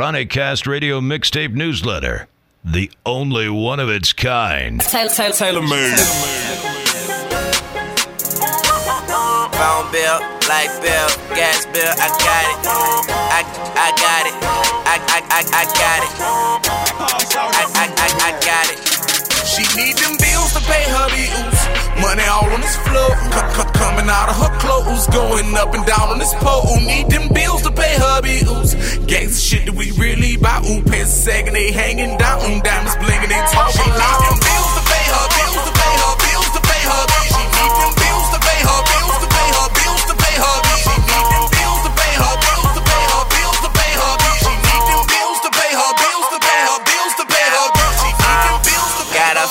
Chronic Cast Radio Mixtape Newsletter, the only one of its kind. Taylor, Taylor, Taylor made. Phone bill, light bill, gas bill, I got it. I, I got it. I, I, I, I got it. I, I, I, I got it. She need them bills to pay her bills. Money all on this floor, c- c- coming out of her clothes, going up and down on this pole. Need them bills to pay her bills. Gangsta shit that we really buy. Ooh, pants sagging, they hanging down. Diamonds blinking, they talking. She need them bills to pay her bills, to pay her bills, to pay her bills. She need them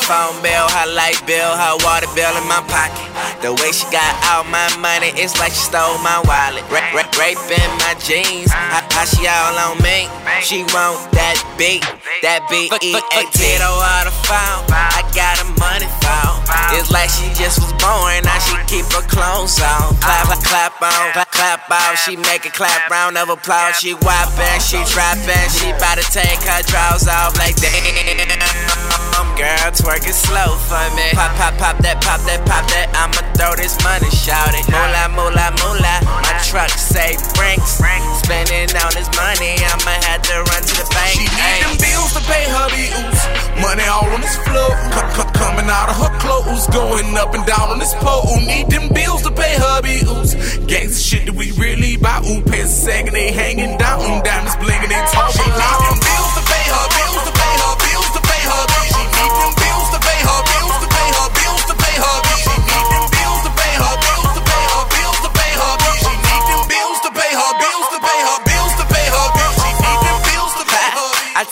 phone bill, her light bill, her water bill in my pocket. The way she got all my money, it's like she stole my wallet. Ra- ra- raping my jeans, how, how she all on me? She want that beat, that beat. E A T on the phone. I got a money phone. It's like she just was born, now she keep her clothes on. Clap, clap, clap on, clap, clap off. She make a clap round of applause. She whopping, she trapping, she bout to take her drawers off like damn. Girl, twerk it slow for me. Pop, pop, pop that, pop that, pop that. I'ma throw this money, shout it. Moolah, moolah, moolah. My truck say Brinks. Spending all this money, I'ma have to run to the bank. She need them bills to pay her bills. Money all on this floor, coming out of her clothes, going up and down on this pole. Need them bills to pay her bills. Gangsta shit that we really buy. Ooh, pants sagging, they hanging down. Diamonds blinking, they talking. She need them bills to pay her bills,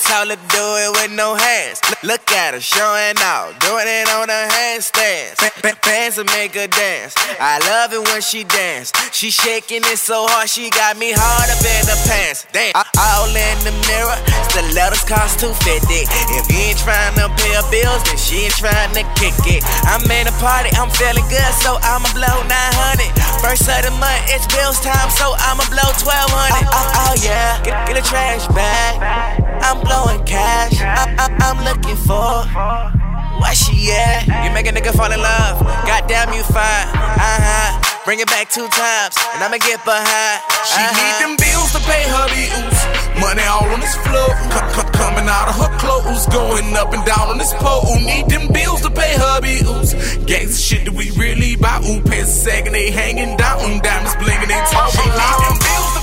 Her do it with no hands. Look- at her showing off, doing it on her handstands. Fa- fa- Fans will make her dance. I love it when she dance. She shaking it so hard, she got me hard up in the pants. Damn, I- all in the mirror. Stilettos cost 250. If you ain't trying to pay her bills, then she ain't trying to kick it. I'm in a party, I'm feeling good, so I'ma blow 900. First of the month, it's bills time, so I'ma blow 1200. Oh, oh, oh yeah, get, get a trash bag. Looking for. Where she at? You make a nigga fall in love. Goddamn, you fine. Uh huh. Bring it back two times, and I'ma get behind. She Uh-huh. need them bills to pay her bills. Money all on this floor, c- coming out of her clothes, going up and down on this pole. Need them bills to pay her bills. Gangsta shit that we really buy. Ooh, pants sagging, they hanging down. Diamonds blinking, they talking. She need them bills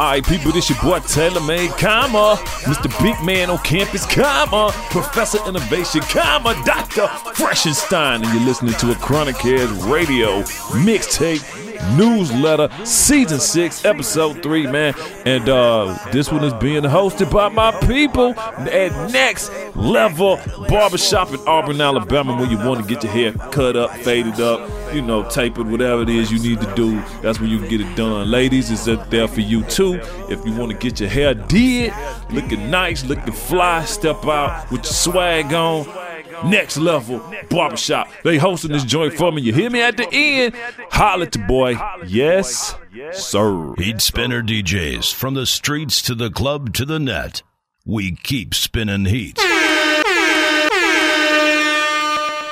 bills. Alright, people, this your boy TaylrMayd, comma, Mr. Big Man on campus, comma, Professor Innovation, comma, Dr. Freshenstein, and you're listening to a Chronic Heads Radio mixtape newsletter, season six, episode three, man. And uh this one is being hosted by my people at Nexxt Level Barbershop in Auburn, Alabama, where you want to get your hair cut up, faded up, you know, tapered, whatever it is you need to do. That's where you can get it done. Ladies, it's up there for you too. If you want to get your hair did, looking nice, looking fly, step out with your swag on. Nexxt level barbershop. They hosting this joint for me. You hear me at the end? Holla at the boy. Yes, sir. Heat spinner DJs from the streets to the club to the net. We keep spinning heat.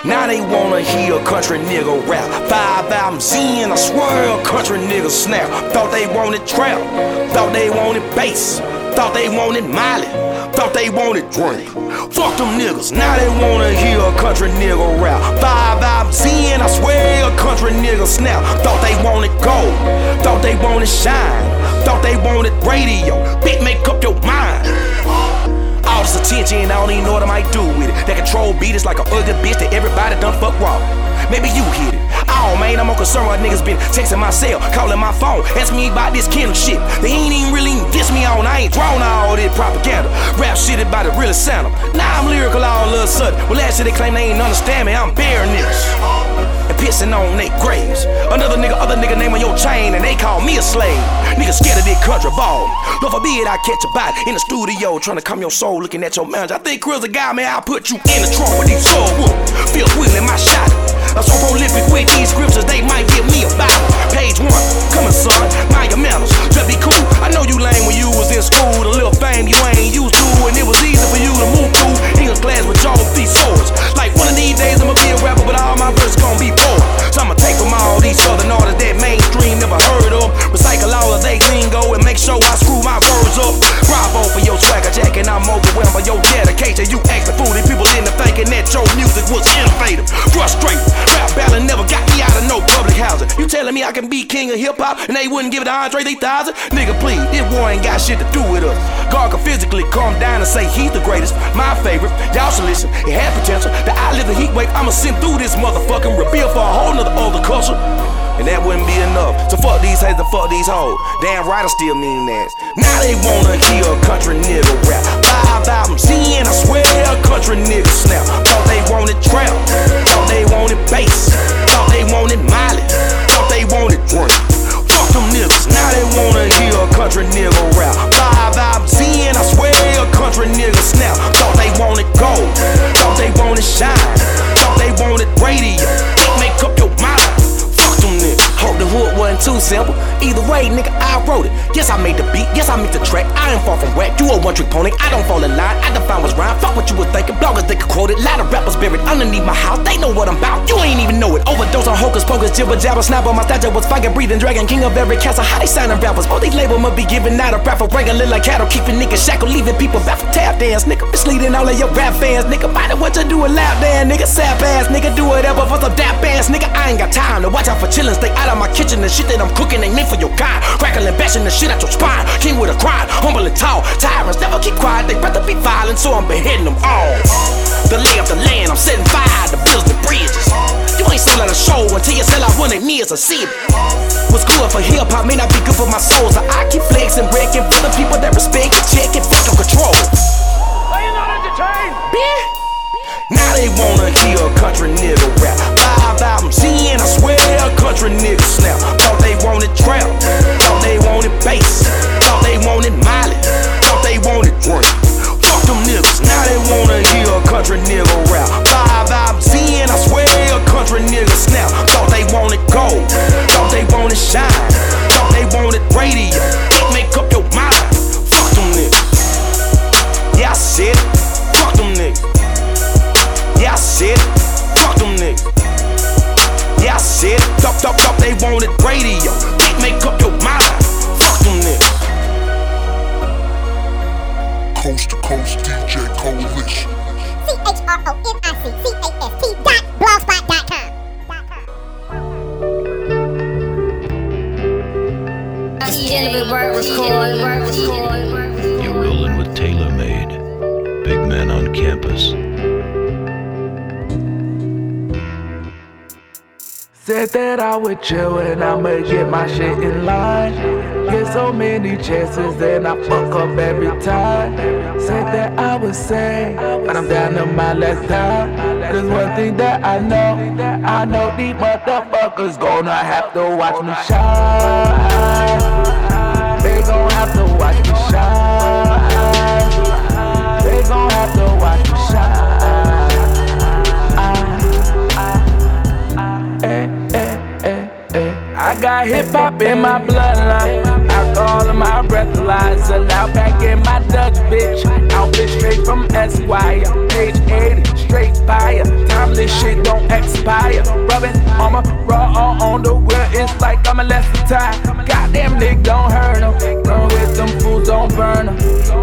Now they wanna hear country nigga rap. Five albums in, I swear a country nigga snap. Thought they wanted trap, thought they wanted bass, thought they wanted Miley, thought they wanted drink. Fuck them niggas, now they wanna hear a country nigga rap. Five albums in, I swear a country nigga snap. Thought they wanted gold, thought they wanted shine, thought they wanted radio. Beat make up your mind. All this attention, I don't even know what I might do with it. That control beat is like an ugly bitch that everybody done fuck raw. Maybe you hit it. Oh man, I'm more concerned why niggas been texting my cell, calling my phone, asking me about this Kendrick shit. They ain't even really diss me on. I ain't drawn all this propaganda. Rap shit about it really sound. Now I'm lyrical all of a sudden. Well, last year they claim they ain't understand me. I'm bearing this and pissing on they graves. Another nigga, other nigga name on your chain, and they call me a slave. Nigga scared of this country ball. Lord forbid I catch a bite in the studio, trying to calm your soul, looking at your manager. I think Chris a guy, man. I'll put you in the trunk with these soul whoop. Feel I can be king of hip hop and they wouldn't give it to Andre 3000? Nigga, please, this war ain't got shit to do with us. God can physically calm down and say he's the greatest, my favorite. Y'all should listen, it had potential. The I live the heat wave, I'ma send through this motherfucking rebuild for a whole nother older culture. And that wouldn't be enough. So fuck these haters and fuck these hoes. Damn right, I still mean that. Now they wanna hear a country nigga rap. Five albums in, I swear a country nigga snap. Thought they wanted trap, thought they wanted bass, thought they wanted Miley, wanted drink. Fuck them niggas, now they wanna hear a country nigga rap. Five albums in, I swear a country nigga snap. Thought they wanted gold, thought they wanted shine, thought they wanted radio. The hood wasn't too simple. Either way, nigga, I wrote it. Yes, I made the beat. Yes, I made the track. I ain't far from whack. You a one trick pony. I don't fall in line. I define what's rhyme. Fuck what you were thinking. Bloggers, they could quote it. Lot of rappers buried underneath my house. They know what I'm about. You ain't even know it. Overdose on hocus pocus, jibber jabber, snapper. My statue was fucking breathing dragon, king of every castle. How they signing rappers? All these labels must be giving out a rap for breaking like cattle, keeping niggas shackled, leaving people back for tap dance. Nigga, misleading all of your rap fans. Nigga, find what you do a lap dance. Nigga, sap ass. Nigga, do whatever for some dap ass. Nigga, I ain't got time to watch out for chillin'. Stay out of my kitchen and shit that I'm cooking ain't meant for your kind. Crackling, bashing the shit out your spine. King with a grind, humble and tall. Tyrants never keep quiet, they rather be violent, so I'm beheading them all. The lay of the land, I'm setting fire to bills and bridges. You ain't selling a show until you sell out one of me as a city. What's good for hip hop may not be good for my soul, so I keep flexing, wrecking for the people that respect and check and fuck control. Are you not entertained? Bitch. Now they wanna hear a country nigga rap. Five albums in, I swear country nigga snap. Thought they wanted trap, thought they wanted bass, thought they wanted Miley, chill I'ma get my shit in line. Get so many chances, then I fuck up every time. Said that I would say, but I'm down to my last time. Cause one thing that I know, I know these motherfuckers gonna have to watch me shine. Got hip hop in my bloodline. Alcohol in my breathalyzer. Loud pack in my Dutch bitch. Outfit straight from Esquire. Page 80, straight fire. Timeless shit don't expire. Rubbing on my raw all on the wheel. It's like I'm a lesson time. Goddamn nigga, don't hurt them. Run with them fools, don't burn them.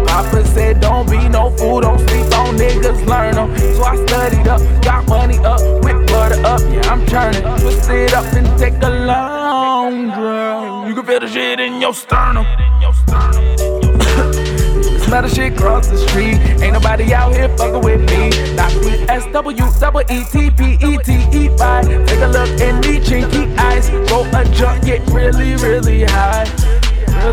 Papa said, don't be no fool, don't sleep on niggas, learn them. So I studied up, got money up, whip butter up. Yeah, I'm turning. Twist it up and take a long drive. You can feel the shit in your sternum. Smell the shit cross the street. Ain't nobody out here fucking with me. Not the S W double E T P E T E Y. Take a look in the chinky eyes. Roll a joint, get really, really high.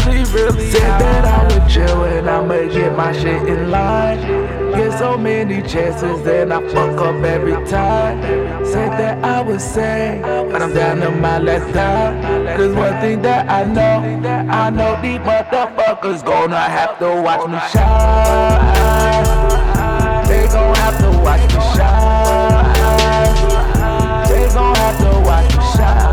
Really, really Said high. that I would chill and I'ma get my shit in line. Get so many chances, then I fuck up every time. Said that I would say, but I'm down to my last time. Cause one thing that I know, I know these motherfuckers gonna have to watch me shine. They gon' have to watch me shine. They gon' have to watch me shine.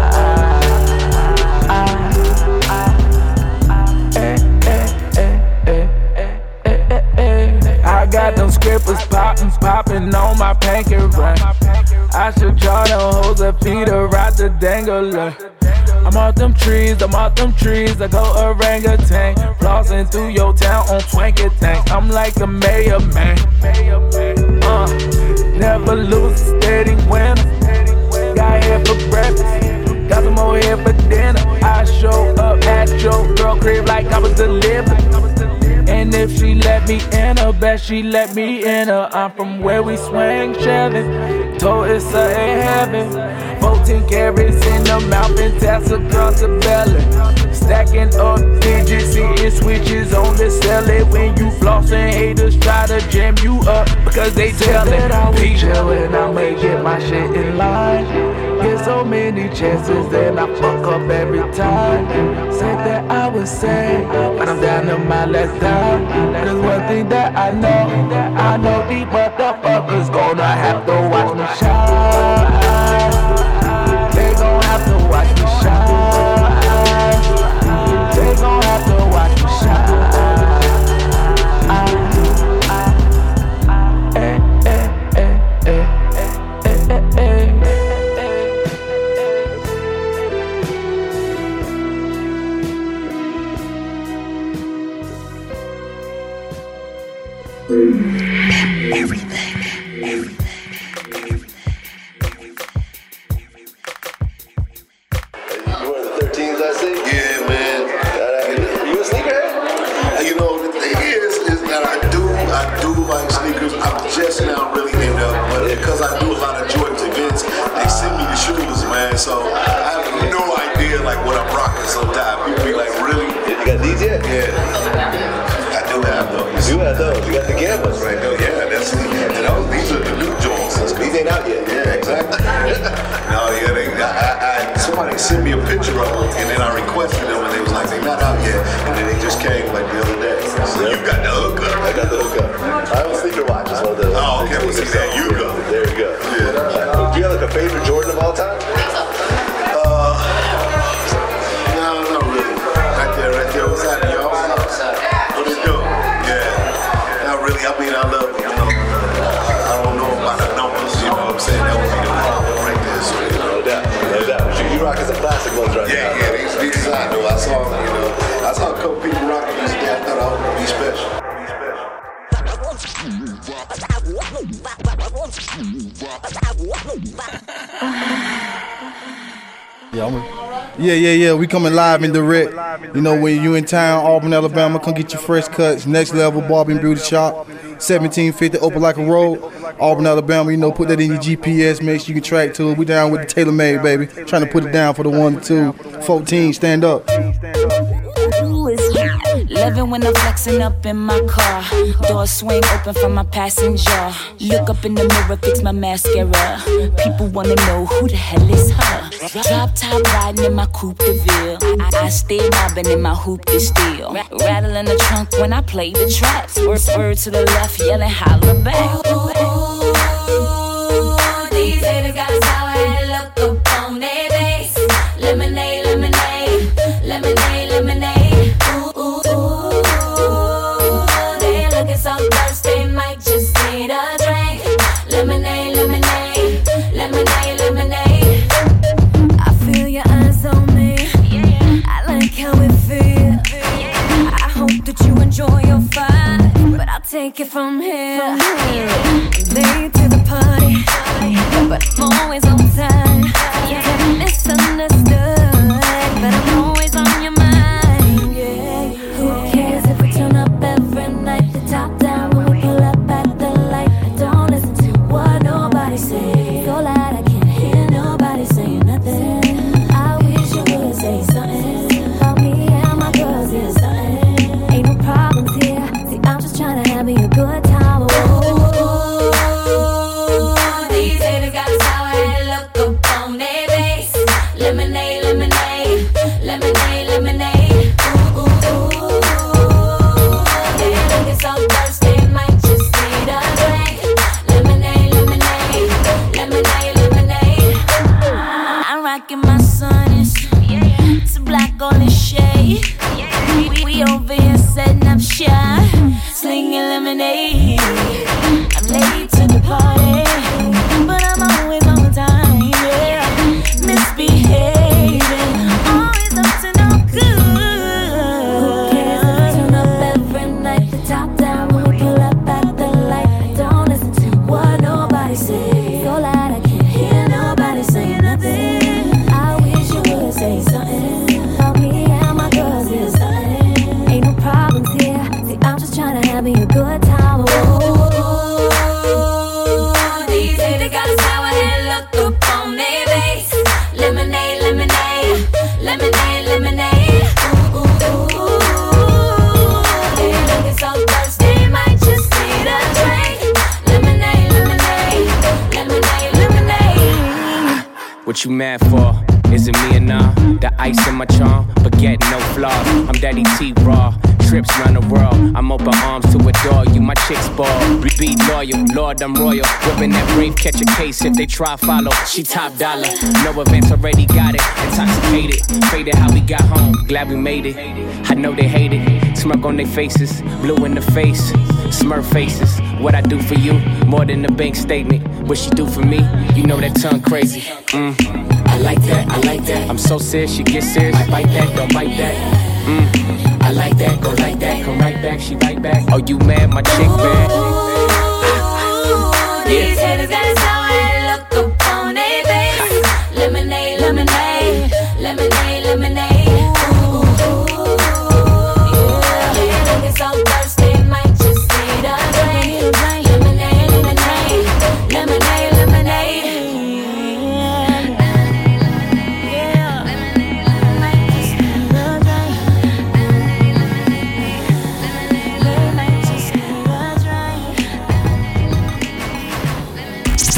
got them skippers poppin', poppin' on my pancake run. I should draw them hoes a feeder, ride the dangler. I'm off them trees, I'm off them trees. I go orangutan, flossin' through your town on twanky tank. I'm like a mayor man. Uh, never lose a steady winner. Got here for breakfast, got some more here for dinner. I show up at your girl crib like I was delivered. And if she let me in her, bet she let me in her. I'm from where we swing Chevy, told it's a heaven. 14 carats in the mouth and taps across the belly. Stacking up digits, seeing switches on the cell. When you flossin', haters try to jam you up because they tell it. Peace, and I make it, my shit in line. Get so many chances, then I fuck up every time. Said that I was say, but I'm down to my last dime. Cause one thing that I know, I know these motherfuckers gonna have to watch me shine. baby Yeah, yeah, yeah. We coming live and direct. You know, when you in town, Auburn, Alabama, come get your fresh cuts. Nexxt level, Barbie Beauty Shop, 1750 Open like a Road, Auburn, Alabama. You know, put that in your GPS. Make sure you can track to it. We down with the tailor made, baby. Trying to put it down for the one, two, 14. Stand up love when I'm flexing up in my car. Door swing open for my passenger. Look up in the mirror, fix my mascara. People wanna know who the hell is her. Drop top riding in my coupe de ville. I, stay mobbing in my hoop to steal. Rattling the trunk when I play the tracks. Word, word to the left, yelling holler back. Oh, take it from here. From here. Late to the party, but I'm always on time. Yeah, misunderstood. If they try follow. She top dollar. No events already got it. Intoxicated. Faded how we got home. Glad we made it. I know they hate it. Smirk on their faces. Blue in the face. Smurf faces. What I do for you. More than a bank statement. What she do for me. You know that tongue crazy. Mm. I like that, I like that. I'm so serious, she get serious. I bite that, don't bite that. Mm. I like that, go like that, come right back, she right back. Oh, you mad, my chick bad. These haters got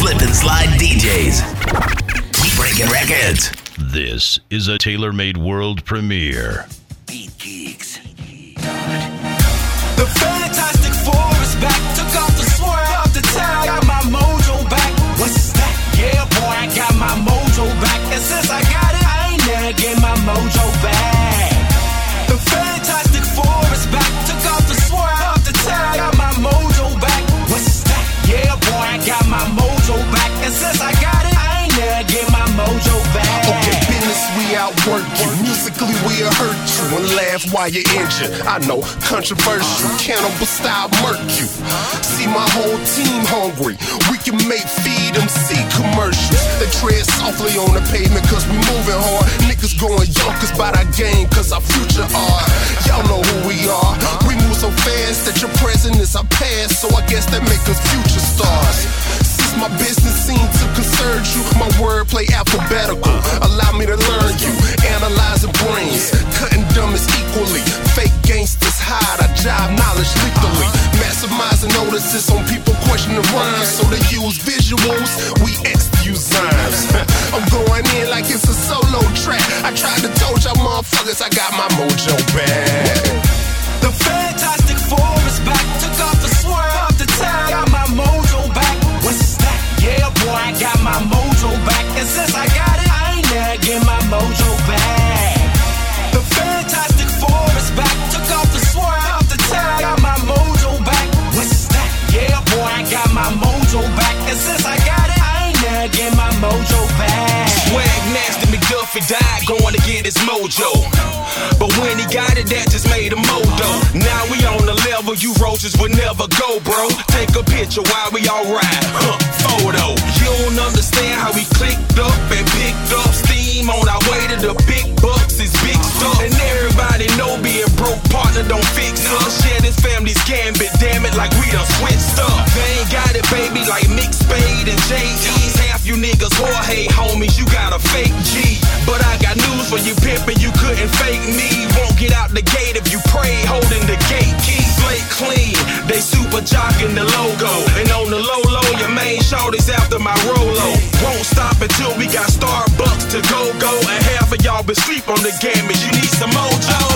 drink. Slip and slide DJs. Keep breaking records. This is a tailor made world premiere. Beat Geeks. The Fantastic Four is back. Took off the sword off the town. Got my mojo back. What's that? Yeah, boy, I got my mojo back. And since I got it, I ain't never get my mojo back. Musically, we'll hurt you and laugh while you're injured. I know, controversial, cannibal style murk you. See my whole team hungry. We can make feed them see commercials. They tread softly on the pavement cause we moving hard. Niggas going yonkers by our game cause our future are. Y'all know who we are. We move so fast that your present is our past. So I guess that make us future stars. My business seemed to concern you, my wordplay alphabetical. Allow me to learn you, analyzing brains, cutting dummies equally. Fake gangsters hide, I jive knowledge lethally. Maximizing notices on people questioning rhymes, so they use visuals, we excuse rhymes. I'm going in like it's a solo track. I tried to told y'all motherfuckers I got my mojo back. The Fantastic Four is back. Mojo back. The Fantastic Four is back. Took off the sword off the town. Got my mojo back. What's that? Yeah, boy, I got my mojo back. And since I got it, I ain't never get my mojo back. Swag nasty McDuffie died going to get his mojo. But when he got it, that just made him modo. Now we on the level you roaches would never go, bro. Take a picture while we all ride. Huh, photo. You don't understand how we clicked up and picked up steam on our way to the big bucks is big stuff. And everybody know being broke partner don't fix us. Share this family's gambit, damn it, like we done switched up. They ain't got it, baby, like Mick Spade and J.E.'s. Half you niggas Jorge homies, you got a fake G. But I got news for you, pimpin', you couldn't fake me. Won't get out the gate if you pray, holding the gate key. Slate clean, they super jocking the logo. Been sleep on the gamut, you need some mojo.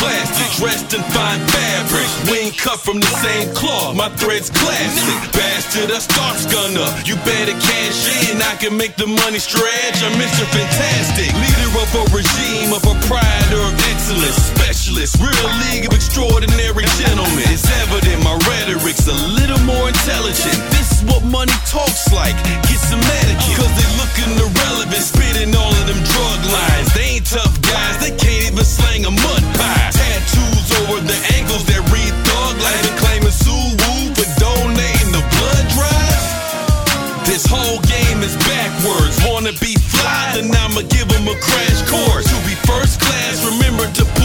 Plastic, dressed in fine fabric. We ain't cut from the same cloth, my thread's classic. Bastard, I starts up. You better cash in, I can make the money stretch. I'm Mr. Fantastic, leader of a regime, of a proprietor of excellence, specialist, real league of extraordinary gentlemen. It's evident my rhetoric's a little more intelligent. This is what money talks like. Get some etiquette, cause they looking irrelevant, spitting all of them drug lines. They ain't tough guys, they can't even slang a mud pie. Tattoos over the ankles that read thug life and claiming Suwu for donating the blood drive. This whole game is backwards. Wanna be then I'ma give 'em a crash course. To be first class, remember to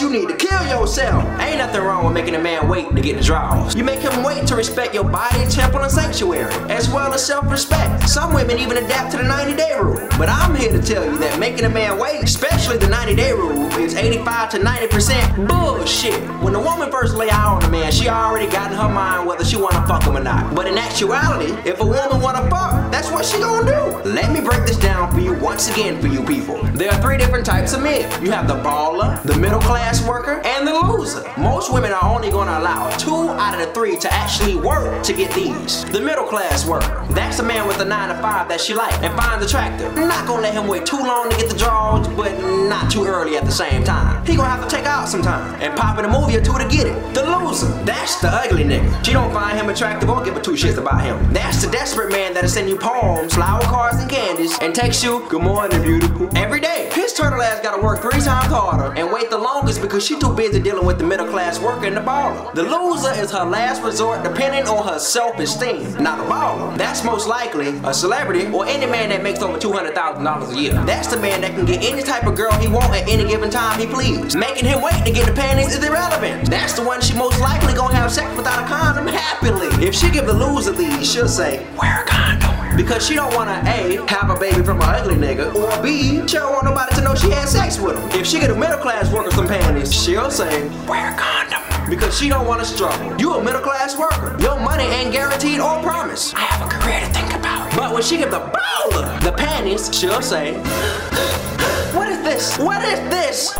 you need to kill yourself. Ain't nothing wrong with making a man wait to get the draws. You make him wait to respect your body, temple, and sanctuary, as well as self-respect. Some women even adapt to the 90-day rule. But I'm here to tell you that making a man wait, especially the 90-day rule, is 85 to 90% bullshit. When the woman first lay out on a man, she already got in her mind whether she wanna fuck him or not. But in actuality, if a woman wanna fuck, that's what she gonna do. Let me break this down for you once again for you people. There are three different types of men. You have the baller, the middle class worker, and the loser. Most women are only gonna allow two out of the three to actually work to get these. The middle class worker, that's the man with the nine to five that she likes and finds attractive. Not gonna let him wait too long to get the draws, but not too early at the same time. He gonna have to take out some time and pop in a movie or two to get it. The loser, that's the ugly nigga. She don't find him attractive or give a two shits about him. That's the desperate man that'll send you poems, flower cards, and candies, and text you, good morning, beautiful, every day. His turtle ass gotta work three times harder and wait the longest because she too busy dealing with the middle class worker and the baller. The loser is her last resort depending on her self-esteem. not the baller, that's most likely a celebrity or any man that makes over $200,000 a year. That's the man that can get any type of girl he want at any given time he please. Making him wait to get the panties is irrelevant. That's the one she most likely gonna have sex without a condom happily. If she give the loser these, she'll say, wear a condom. Because she don't wanna A, have a baby from an ugly nigga, or B, she don't want nobody to know she had sex with him. If she get a middle class worker some panties, she'll say, wear condom. Because she don't wanna struggle. You a middle class worker. Your money ain't guaranteed or promised. I have a career to think about. But when she give the baller the panties, she'll say, what is this? What is this?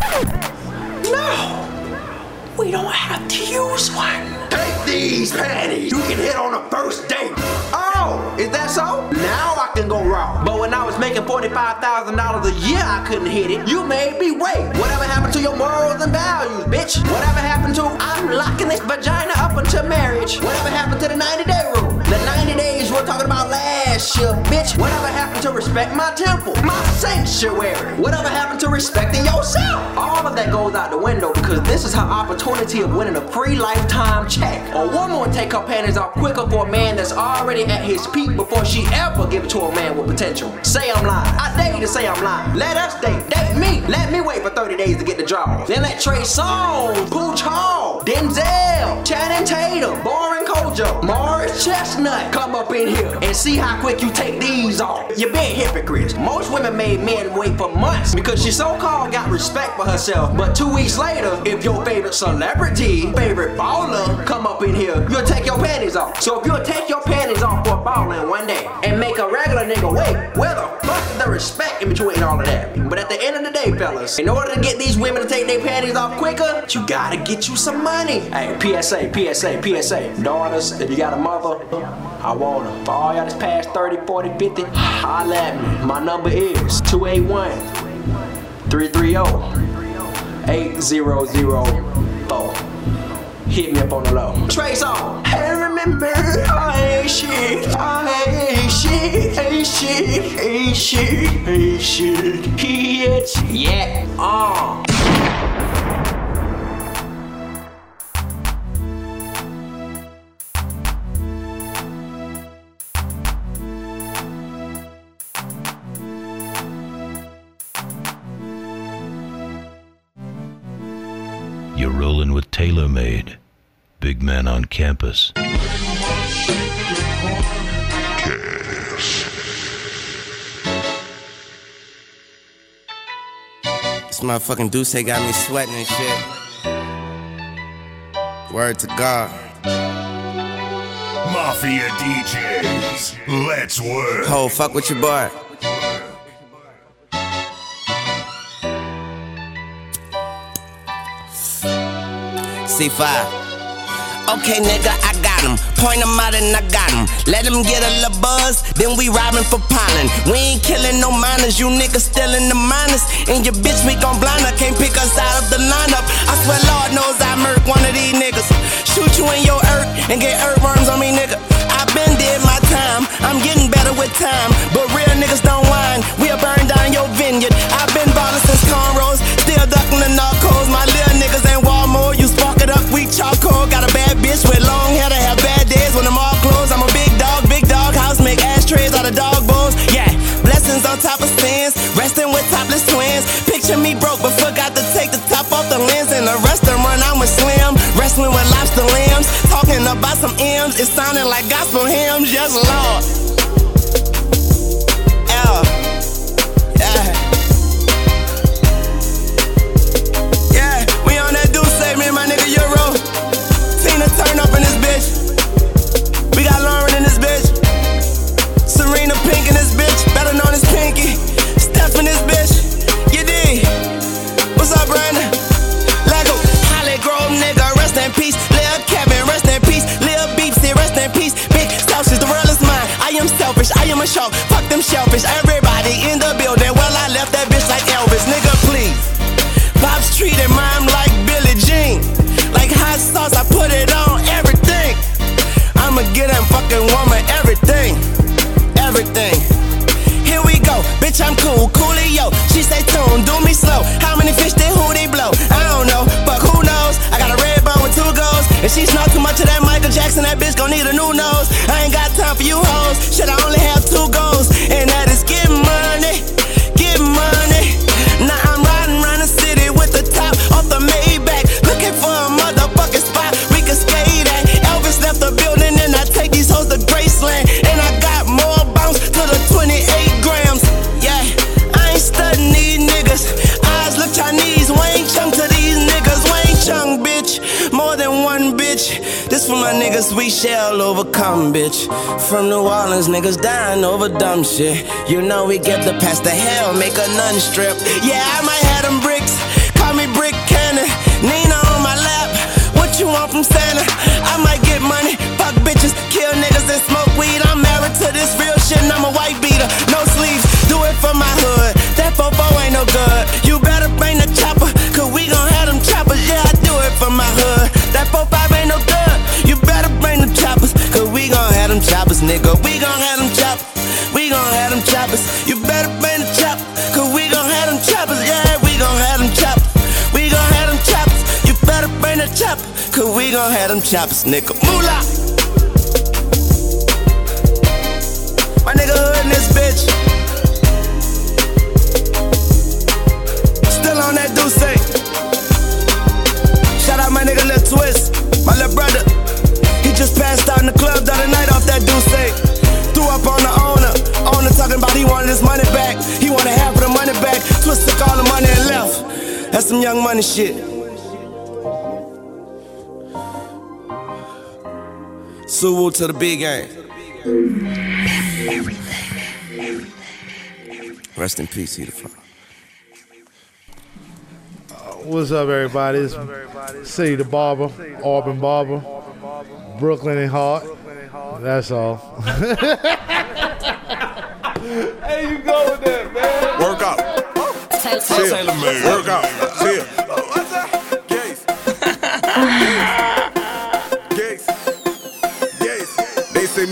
No. We don't have to use one. Take these panties. You can hit on a first date. Oh, is that so? Now I can go wrong. But when I was making $45,000 a year, I couldn't hit it. You made me wait. Whatever happened to your morals and values, bitch? Whatever happened to I'm locking this vagina up until marriage? Whatever happened to the 90 day rule? The 90 days we're talking about last year, bitch. Whatever happened to respect my temple, my sanctuary? Whatever happened to respecting yourself? All of that goes out the window because this is her opportunity of winning a free lifetime A woman will take her panties off quicker for a man that's already at his peak before she ever give it to a man with potential. Say I'm lying. I dare you to say I'm lying. Let us date. Date me. Let me wait for 30 days to get the draws. Then let Trey Songz, Pooch Hall, Denzel, Channing Tatum, Boris Kodjoe, Morris Chestnut come up in here and see how quick you take these off. You're being hypocrites. Most women made men wait for months because she so-called got respect for herself. But two weeks later, if your favorite celebrity, favorite baller come up in here, you'll take your panties off. So if you'll take your panties off for a baller in one day and make a regular nigga wait, where the fuck is the respect in between all of that? But at the end of the day, fellas, in order to get these women to take their panties off quicker, you gotta get you some money. Hey, PSA, PSA, PSA. Daughters, if you got a mother, I want her. For all y'all that's past 30, 40, 50, holla at me. My number is 281 330 8004. Hit me up on the low. Trace on. Hey, remember, I ain't shit. I ain't shit. Ain't shit. Ain't shit. Ain't shit. Hit. Yeah. Uh. TaylrMayd. Big man on campus. This motherfucking Deuce got me sweating and shit. Word to God. Mafia DJs, let's work. Ho, fuck with your boy. C5. Okay, nigga, I got him. Point him out and I got him. Let him get a little buzz, then we robbing for pollen. We ain't killing no minors, you niggas stealing the minors. And your bitch, we gon' blind her, can't pick us out of the lineup. I swear, Lord knows I murk one of these niggas. Shoot you in your earth and get earthworms on me, nigga. I been did my time, I'm getting better with time. But real niggas don't whine, we'll burn down your vineyard. I've been ballin' since cornrows, still ducking the narcos. My got a bad bitch with long hair to have bad days. When I'm all closed, I'm a big dog, big dog house, make ashtrays out of dog bones. Yeah, blessings on top of sins, resting with topless twins. Picture me broke, but forgot to take the top off the lens. In a restaurant, I'm a slim, wrestling with lobster limbs. Talking about some M's, it sounding like gospel hymns, yes, Lord. Niggas dying over dumb shit. You know we get the past the hell, make a nun strip. Yeah, I might have them bricks. Call me Brick Cannon. Nina on my lap. What you want from Santa? I might get money, fuck bitches, kill niggas and smoke weed. I'm married to this real shit and I'm a white beater. No sleeves, do it for my hood. That fofo ain't no good. You better bring the chopper, cause we gon' have them choppers. Yeah, I do it for my hood. That 4-5 ain't no good. You better bring them choppers, cause we gon' have them choppers, nigga. We gon' them choppers, nigga. Moolah! My nigga hood in this bitch. Still on that say. Shout out my nigga Lil Twist, my little brother. He just passed out in the club the other night off that say. Threw up on the owner. Owner talking about he wanted his money back. He wanted half of the money back. Twist took all the money and left. That's some young money shit. Suwu to the big game. Rest in peace, he the father. Uh, what's up, everybody? It's City the Barber, Auburn Barber, Brooklyn and Hart. That's all. Hey, you go with that, man. Work out. Chill. Taylor made. Work out. Chill. Gates.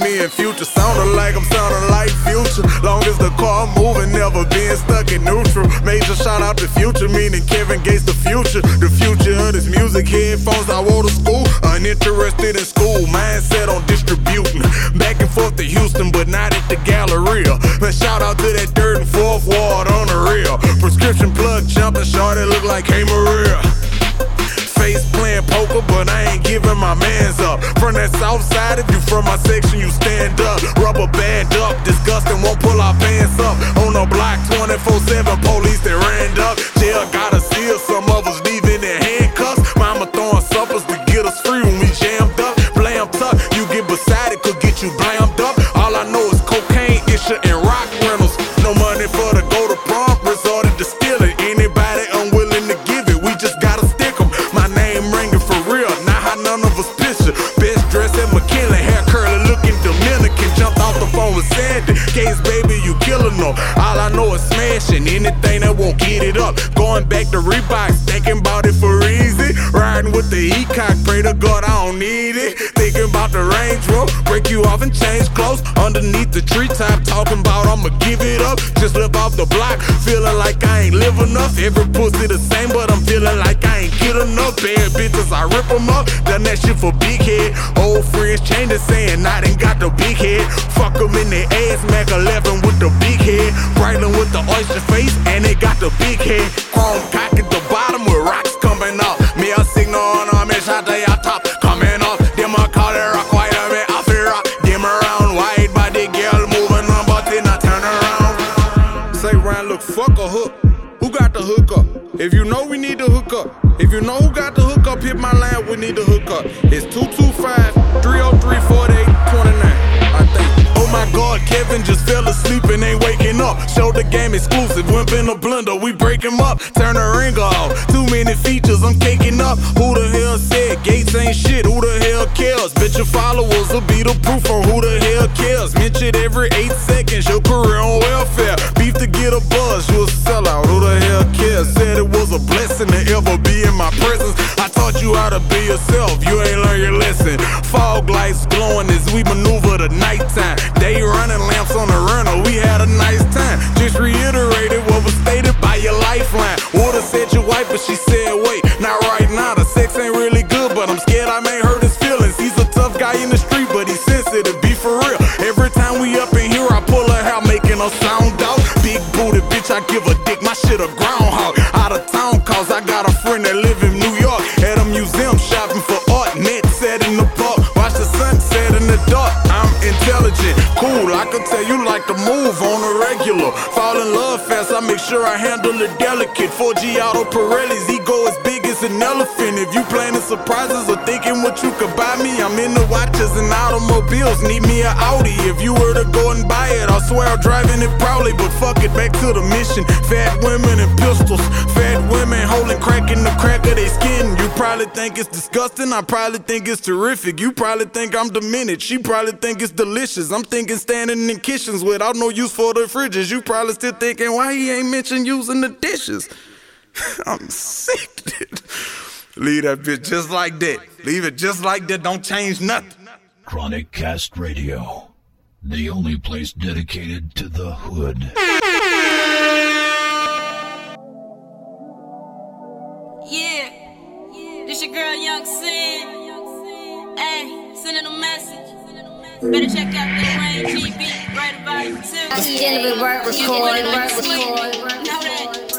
Me and Future sounding like I'm sounding like Future. Long as the car moving, never being stuck in neutral. Major shout out to Future, meaning Kevin Gates the future. The future of this music, headphones I wore to school. Uninterested in school, mindset on distributing. Back and forth to Houston, but not at the Galleria. Man, shout out to that third and fourth ward on the real. Prescription plug jumping, shorty look like Hey Maria. Face playing poker, but I ain't giving my mans up. From that south side, if you from my section, you stand up. Rubber band up, disgusting, won't pull our pants up. On the block 24-7, police that ran up. Jail got us seal, some of us leaving in handcuffs. Mama throwing suppers to get us free All I know is smashing anything that won't get it up. Going back to Reebok, thinking about it for easy. Riding with the E-cock, pray to God I don't need it. About the Range Rover, break you off and change clothes. Underneath the treetop, talking about I'ma give it up. Just live off the block, feeling like I ain't live enough. Every pussy the same, but I'm feeling like I ain't get enough. Bad bitches, I rip 'em up. Done that shit for big head. Old friends changing, saying I done got the big head. Fuck 'em in the ass, Mac 11 with the big head. Brightland with the oyster face, and they got the big head. Chrome cock at the bottom with rocks coming up. If you know who got the hook up, hit my line, we need to hook up. It's 225 303 4829. I think. Oh my god, Kevin just fell asleep and ain't waking up. Show the game exclusive, wimp in a blender, we break him up. Turn the ring off. Too many features, I'm caking up. Who the hell said Gates ain't shit? Who the hell cares? Bet your followers will be the proof on who the hell cares. Mention every eight seconds, your career on welfare. Beef to get a buzz, a blessing to ever be in my presence. I taught you how to be yourself, you ain't learned your lesson. Fog lights glowing as we maneuver the nighttime. Day running lamps on the runner, we had a nice time. Just reiterated what was stated by your lifeline. Would've said your wife, but she said, wait, not right now. The sex ain't really good, but I'm scared I may hurt his feelings. He's a tough guy in the street, but he's sensitive, be for real. Every time we up in here, I pull her out, making her sound out. Big booty bitch, I give a dick, my shit a groundhog. Friend that live in New York. At a museum, shopping for art, net set in the park. Watch the sunset in the dark. I'm intelligent, cool. I could tell you like to move on a regular. Fall in love fast, I make sure I handle it delicate. 4G Auto Pirelli's ego is big an elephant. If you planning surprises or thinking what you could buy me, I'm into watches and automobiles. Need me an Audi. If you were to go and buy it, I swear I'm driving it proudly. But fuck it, back to the mission. Fat women and pistols. Fat women holding crack in the crack of their skin. You probably think it's disgusting. I probably think it's terrific. You probably think I'm demented. She probably think it's delicious. I'm thinking standing in kitchens without no use for the fridges. You probably still thinking why he ain't mentioned using the dishes. I'm sick. dude. Leave that bitch just like that. Leave it just like that. Don't change nothing. ChronicCast Radio, the only place dedicated to the hood. Yeah, this your girl Young Sin. Hey, sending a message. Better check out the Wayne GB right about it too. Let's get it with work, You record, get work, it, record. Know that.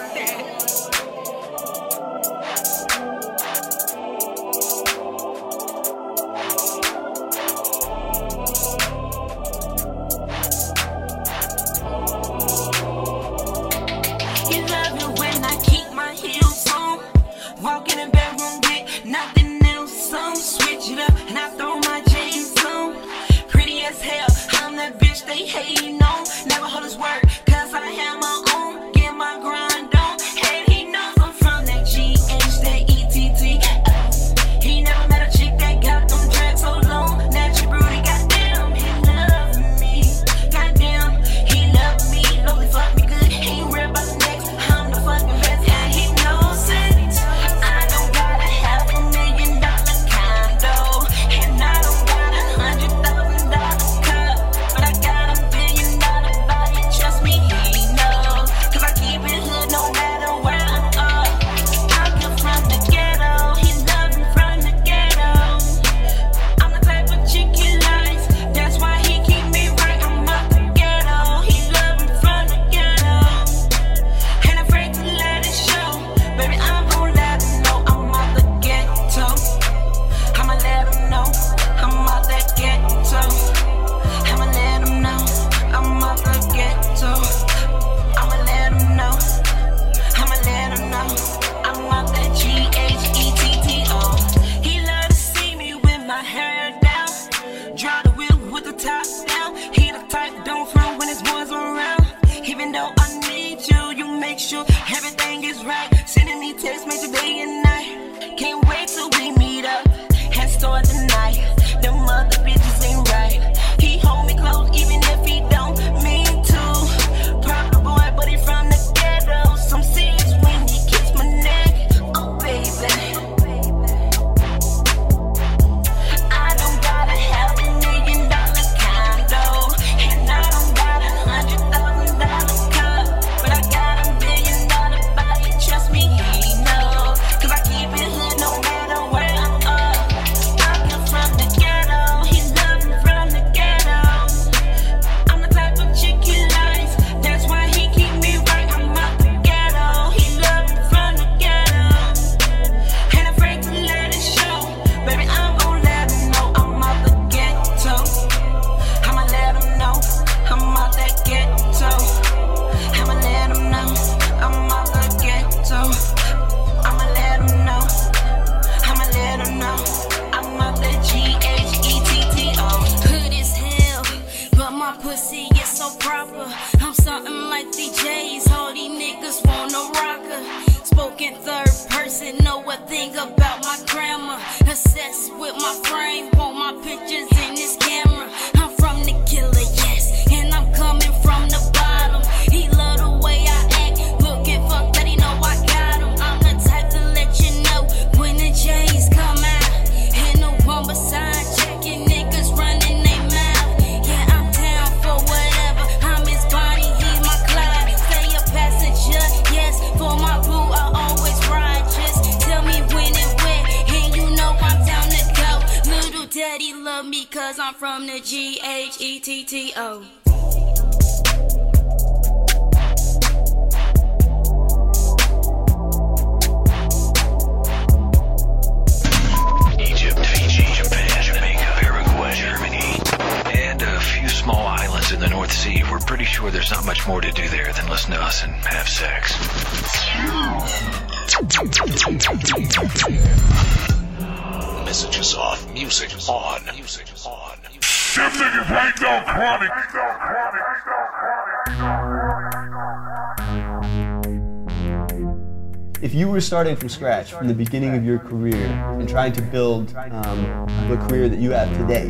Starting from scratch from the beginning of your career and trying to build um, the career that you have today,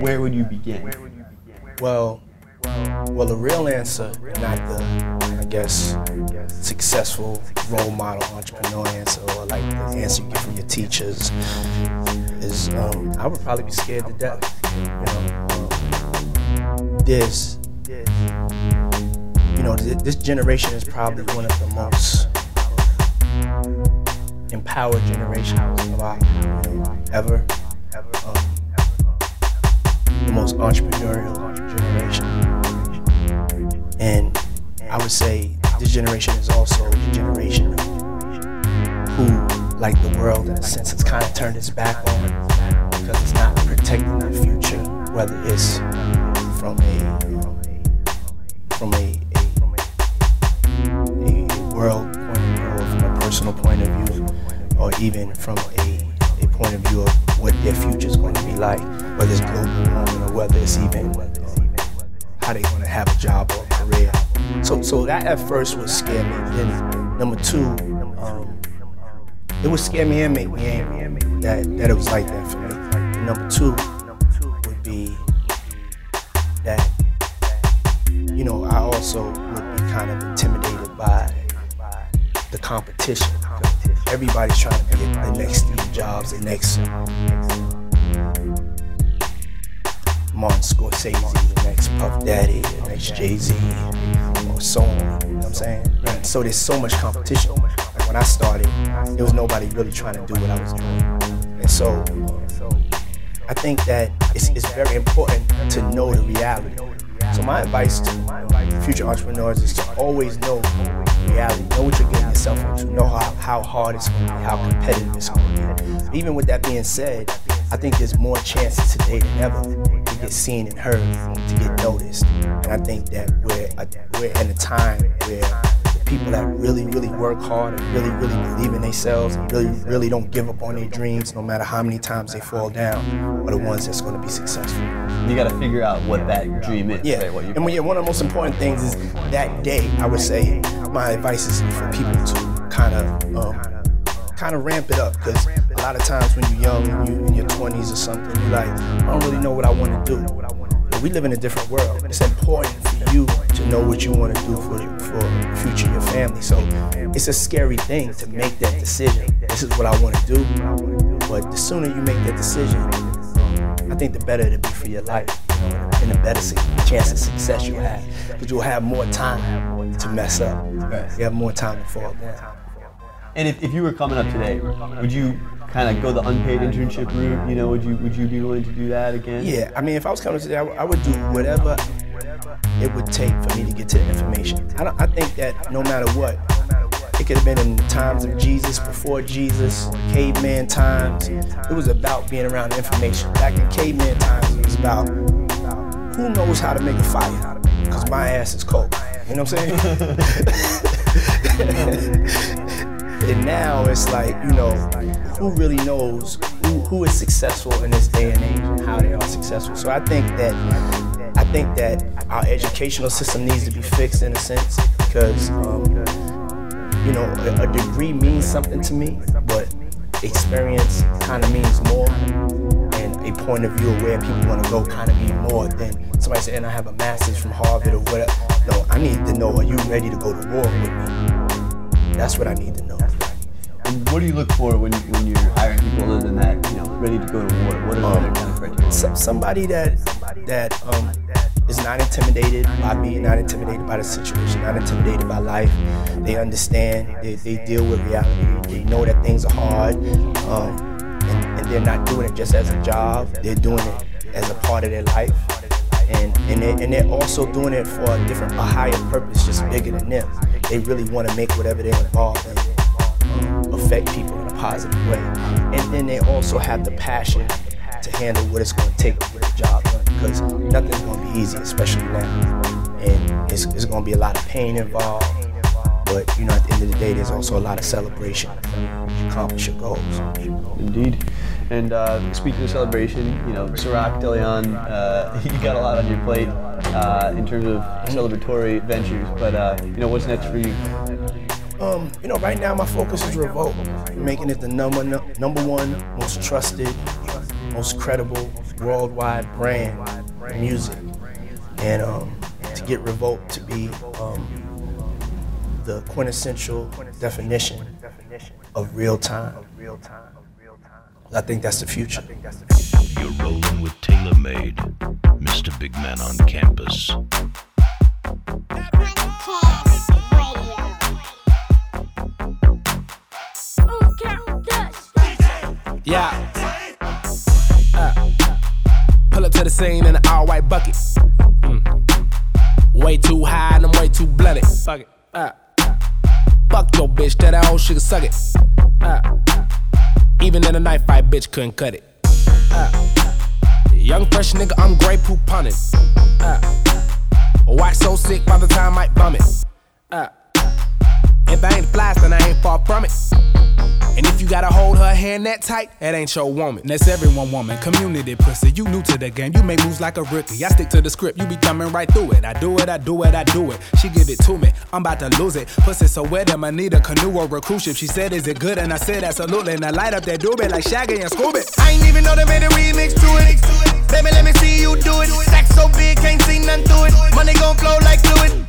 where would you begin? Well, well, the real answer, not the, I guess, successful role model entrepreneur answer, or like the answer you get from your teachers, is um, I would probably be scared to death. You know, um, this, you know, this generation is probably one of the most empowered generations our, know, ever. Um, the most entrepreneurial generation. And I would say this generation is also the generation who, like the world in a sense, has kind of turned its back on because it's not protecting their future, whether it's from a from a, a, a world personal point of view or even from a, a point of view of what their future is going to be like, whether it's global warming or whether it's even um, how they're going to have a job or a career. So, so that at first would scare me. Then number two, um, it would scare me and make me angry that, that it was like that for me. And number two would be that, you know, I also would be kind of intimidated by the competition. Everybody's trying to be the next Steve Jobs, the next Martin Scorsese, the next Puff Daddy, the next Jay Z, or so on. You know what I'm saying? And so there's so much competition. Like when I started, there was nobody really trying to do what I was doing. And so I think that it's, it's very important to know the reality. So my advice to future entrepreneurs is to always know reality. Know what you're getting yourself into. Know how, how hard it's going to be, how competitive it's going to be. Even with that being said, I think there's more chances today than ever to get seen and heard, to get noticed. And I think that we're, we're in a time where the people that really, really work hard and really, really believe in themselves and really, really don't give up on their dreams, no matter how many times they fall down, are the ones that's going to be successful. You got to figure out what that dream is. Yeah, right? And when, yeah, one of the most important things is that day. I would say my advice is for people to kind of, um, kind of ramp it up because a lot of times when you're young you in your 20s or something, you're like, I don't really know what I want to do. But we live in a different world. It's important for you to know what you want to do for for future your family. So it's a scary thing to make that decision. This is what I want to do. But the sooner you make that decision, I think the better it'll be for your life, and the better chance of success you'll have. Because you'll have more time to mess up. You have more time to fall down. And if, if you were coming up today, would you kind of go the unpaid internship route? You know, would you would you be willing to do that again? Yeah, I mean, if I was coming today, I, would- I would do whatever it would take for me to get to the information. I, don't, I think that no matter what, it could have been in the times of Jesus, before Jesus, caveman times. It was about being around information. Back in caveman times, it was about who knows how to make a fire, because my ass is cold. You know what I'm saying? and now it's like, you know, who really knows who, who is successful in this day and age and how they are successful. So I think that I think that our educational system needs to be fixed in a sense because um, you know a, a degree means something to me, but experience kind of means more, a point of view of where people want to go kind of mean more than somebody saying I have a master's from Harvard or whatever. No, I need to know are you ready to go to war with me? That's what I need to know. And what do you look for when, when you're hiring people other than that, you know, ready to go to war? What are the other kind of criteria? Some, somebody that that um, is not intimidated by being, not intimidated by the situation, not intimidated by life. They understand. They, they deal with reality. They know that things are hard, um, they're not doing it just as a job. They're doing it as a part of their life, and and they and they're also doing it for a different, a higher purpose, just bigger than them. They really want to make whatever they're involved in affect people in a positive way, and then they also have the passion to handle what it's going to take get the job done because nothing's going to be easy, especially now. And it's, it's going to be a lot of pain involved. But, you know, at the end of the day, there's also a lot of celebration to accomplish your goals. Indeed. And uh, speaking of celebration, you know, Ciroc, Deleon, uh, you got a lot on your plate uh, in terms of celebratory ventures. But, uh, you know, what's next for you? Um, you know, right now my focus is Revolt, making it the number number one most trusted, most credible worldwide brand music, and um, to get Revolt to be um, the quintessential definition of real time. I think that's the future. You're rolling with TaylrMayd, Mr. Big Man on campus. Yeah. Uh, pull up to the scene in an all white bucket. Mm. Way too high and I'm way too blunted. Fuck it. Uh, fuck your bitch, that old shit suck it. Uh, even in a knife fight, bitch couldn't cut it. Uh, young fresh nigga, I'm Grey Poop punning. Uh, wax so sick by the time I bum it. Uh, if I ain't flies, then I ain't far from it. And if you gotta hold her hand that tight, that ain't your woman. That's everyone woman, community pussy. You new to the game, you make moves like a rookie. I stick to the script, you be thumbing right through it. I do it, I do it, I do it. She give it to me, I'm about to lose it. Pussy so wet, I'ma need a canoe or a cruise ship. She said, Is it good? And I said, Absolutely. And I light up that doobie like Shaggy and Scooby. I ain't even know they made a remix to it. Baby, let me see you do it. Stack so big, can't see nothing through it. Money gon' flow like fluid.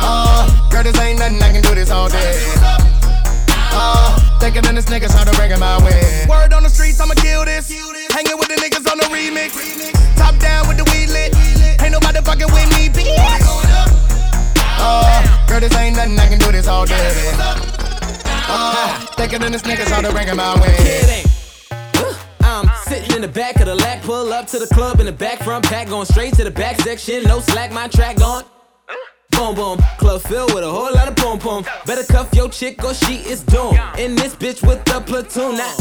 Uh, girl, this ain't nothing, I can do this all day. Uh, thicker than this niggas, how to bring my way. Word on the streets, I'ma kill this. Hanging with the niggas on the remix. Top down with the weed lit. Ain't nobody fucking with me, bitch. Uh, girl, this ain't nothing, I can do this all day. Uh, thicker than this niggas, how to bring my way. Kidding. I'm sitting in the back of the lack, pull up to the club in the back, front pack, going straight to the back section, no slack, my track gone. Boom boom, club filled with a whole lot of pom pom. Better cuff your chick or she is doomed. In this bitch with the platoon now.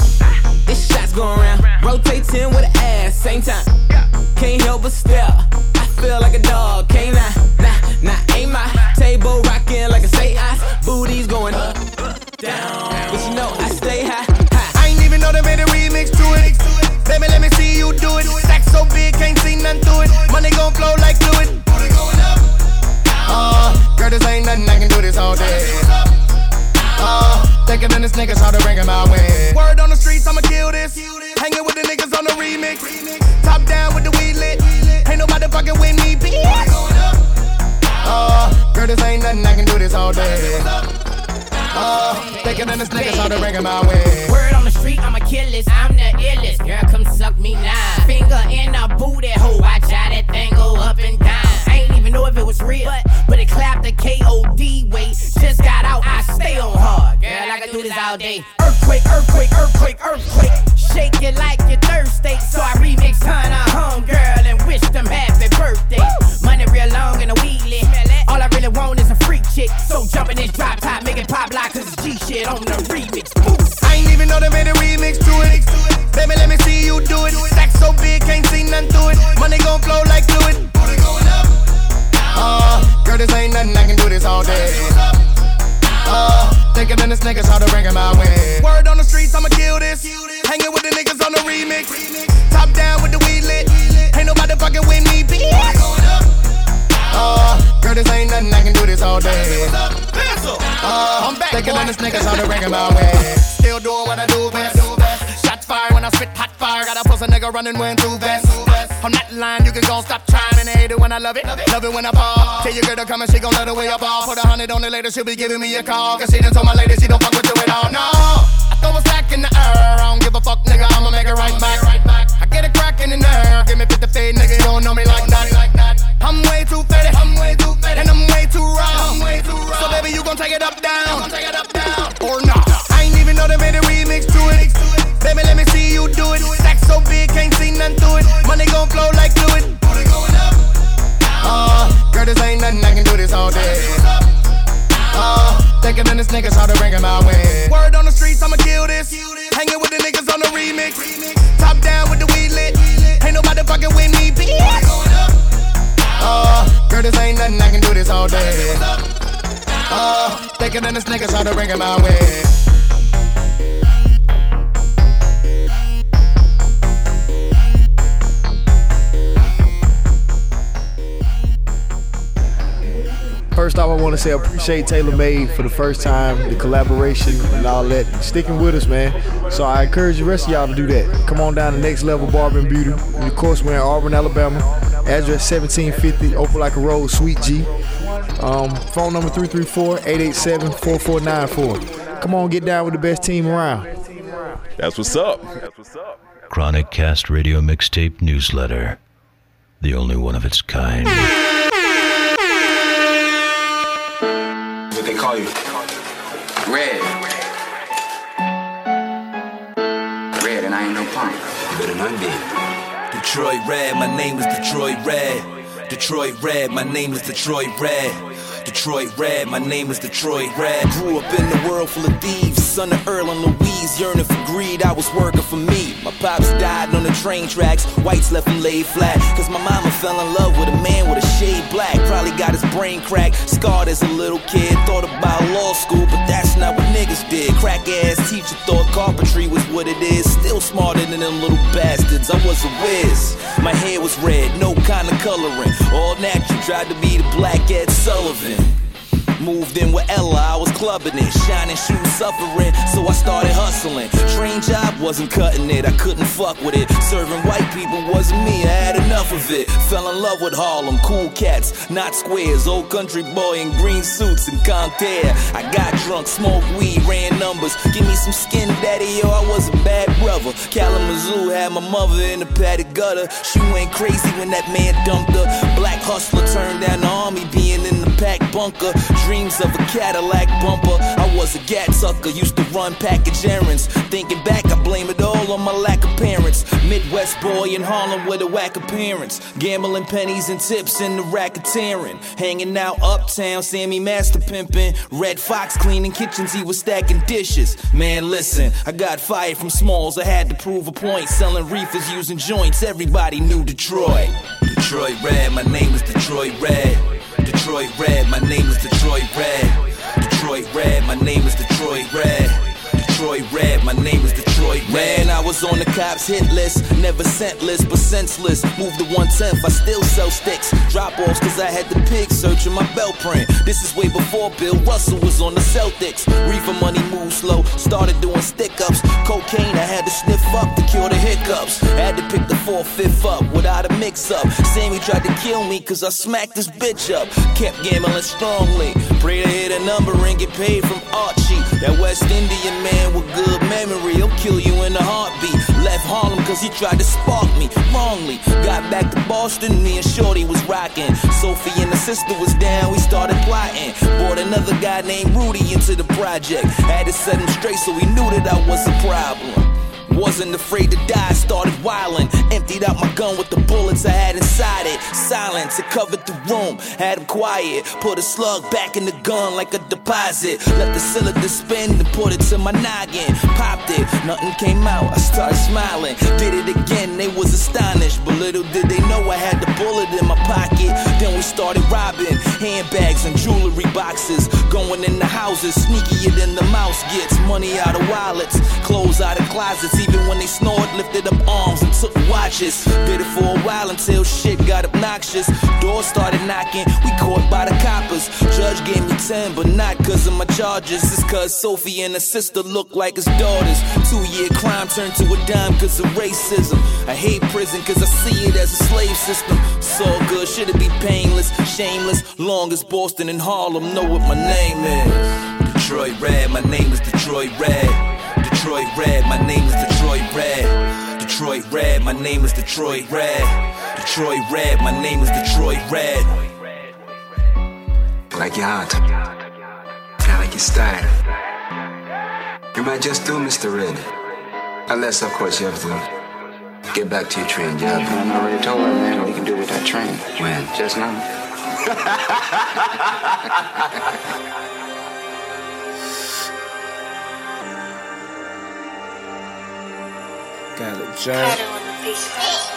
It's shots going around, rotating with the ass, same time. Can't help but stare. I feel like a dog, can't I? Nah, nah, ain't my table rocking like a say ice. Booties going up, down. But you know I stay high, high. I ain't even know they made a remix to it. Baby, let me see you do it. Stack so big, can't see nothing through it. Money gon' flow like fluid. Girl, this ain't nothing, I can do this all day. Uh, thicker than this niggas, how to bring it my way. Word on the streets, I'ma kill this. Hanging with the niggas on the remix. Top down with the weed lit. Ain't nobody fucking with me, bitch. Uh, girl, this ain't nothing, I can do this all day. Uh, thicker than this niggas, how to bring it my way. Word on the street, I'm a killist, I'm the illest. Girl, come suck me now. Finger in a booty hole, watch how that thing go up and down. Even know if it was real, but, it clapped the KOD way. Just got out, I stay on hard. Girl, I can do this all day. Earthquake, earthquake, earthquake, earthquake. Shake it like you're thirsty. So I remix Hannah home girl and wish them happy birthday. Money real long and a wheelie. All I really want is a freak chick. So jump in this drop top, make it pop like cause it's G shit on the remix. Boost. I ain't even know they made a remix to it. Baby, let me see you do it. Stack so big, can't see nothing through it. Money gon' flow like fluid this ain't nothing I can do this all day. Uh, thinking than this niggas, how to bring him out win. Word on the streets, I'ma kill this. Hanging with the niggas on the remix. Top down with the weed lit. Ain't nobody fucking with me, bitch. Uh, girl, this ain't nothing I can do this all day. Uh, I'm back. Thinking than this niggas, how to bring him out win. Still doing what I do best. Shots fired when I spit hot fire. Gotta post a nigga running when through vest. On that line, you can go stop trying and hate it when I love it. Love it when I ball. Tell your girl to come and she gon' love the way I ball. Put a hundred on it later, she'll be giving me a call. Cause she done told my lady she don't fuck with you at all. No, I throw a stack in the air. I don't give a fuck, nigga. I'ma make it right back. I get it crackin' in there. Give me 50 fade, nigga. You don't know me like that. I'm way too fatty. I'm way too fatty. And I'm way too raw. I'm way too raw. So baby, you gon' take it up down. Take it up down. Or not. I ain't even know they made a remix to it. Baby, let me see you do it. Stack so big, can't see nothing through it. Money gon' flow like fluid. Uh, girl, this ain't nothing, I can do this all day. Uh, thicker than this niggas, how to him my way. Word on the streets, I'ma kill this. Hanging with the niggas on the remix. Top down with the weed lit. Ain't nobody fucking with me, bitch. Uh, girl, this ain't nothing, I can do this all day. Uh, thicker than this niggas, how to him my First off, I want to say I appreciate TaylrMayd for the first time, the collaboration and all that, sticking with us, man. So I encourage the rest of y'all to do that. Come on down to Nexxt Level Barber and Beauty. And of course, we're in Auburn, Alabama. Address 1750 Opelika Road, Suite G. Um, phone number 334-887-4494. Come on, get down with the best team around. That's what's up. That's what's up. ChronicCast Radio Mixtape Newsletter. The only one of its kind. What they call you? Red. Red, and I ain't no punk. Better not be. Detroit Red, my name is Detroit Red. Detroit Red, my name is Detroit Red. Detroit Red, my name is Detroit Red. Grew up in the world full of thieves, son of Earl and Louise, yearning for greed. I was working for me. My pops died on the train tracks, whites left him laid flat. Cause my mama fell in love with a man with a shade black. Probably got his brain cracked, scarred as a little kid. Thought about law school, but that's not what niggas did. Crack ass teacher thought carpentry was what it is. Still smarter than them little bastards. I was a whiz. My hair was red, no kind of coloring. All natural, tried to be the black Ed Sullivan. Moved in with Ella, I was clubbing it, shining shoes suffering, so I started hustling. Train job wasn't cutting it, I couldn't fuck with it. Serving white people wasn't me, I had enough of it. Fell in love with Harlem, cool cats, not squares. Old country boy in green suits and Contair. I got drunk, smoked weed, ran numbers. Give me some skin, daddy, yo, I was a bad brother. Kalamazoo had my mother in the padded gutter. She went crazy when that man dumped her. Black hustler turned down the army, being in pack bunker. Dreams of a Cadillac bumper. I was a gat sucker, used to run package errands. Thinking back, I blame it all on my lack of parents. Midwest boy in Harlem with a whack appearance. Gambling pennies and tips in the racketeering. Hanging out uptown, Sammy Master pimping. Redd Foxx cleaning kitchens, he was stacking dishes. Man, listen, I got fired from Smalls, I had to prove a point. Selling reefers, using joints, everybody knew Detroit. Detroit Red, my name is Detroit Red. Detroit Red, my name is Detroit Red. Detroit Red, my name is Detroit Red. Detroit Red, my name is Detroit Red. Man, I was on the cops hit list, never scentless but senseless. Moved to 110th, I still sell sticks. Drop offs cause I had the pig searching my belt print. This is way before Bill Russell was on the Celtics. Reefer money moved slow, started doing stick ups. Cocaine, I had to sniff up to cure the hiccups. Had to pick the fourth, fifth up without a mix up. Sammy tried to kill me cause I smacked this bitch up. Kept gambling strongly. Pray to hit a number and get paid from Archie. That West Indian man with good memory, he'll kill you in a heartbeat. Left Harlem cause he tried to spark me wrongly. Got back to Boston, me and Shorty was rocking. Sophie and the sister was down, we started plotting. Brought another guy named Rudy into the project. Had to set him straight so he knew that I was a problem. Wasn't afraid to die, started wildin'. Emptied out my gun with the Silence, it covered the room, had him quiet. Put a slug back in the gun like a deposit. Let the cylinder spin and put it to my noggin. Popped it, nothing came out, I started smiling. Did it again, they was astonished. But little did they know I had the bullet in my pocket. Then we started robbing handbags and jewelry boxes. Going in the houses, sneakier than the mouse gets. Money out of wallets, clothes out of closets. even when they snored, lifted up arms and took watches. Did it for a while until shit got obnoxious. Doors started knocking, we caught by the coppers. Judge gave me 10, but not cause of my charges. It's cause Sophie and her sister look like his daughters. Two year crime turned to a dime cause of racism. I hate prison cause I see it as a slave system. So good, should it be painless, shameless? Long as Boston and Harlem know what my name is. Detroit Red, my name is Detroit Red. Detroit Red, my name is Detroit Red. Detroit Red, my name is Detroit Red. Detroit Red, my name is Detroit Red. Like your heart. I like your style. You might just do Mr. Red. Unless, of course, you have to get back to your train job. I already told her, man, what he can do with that train. When? Just now. Got a joint,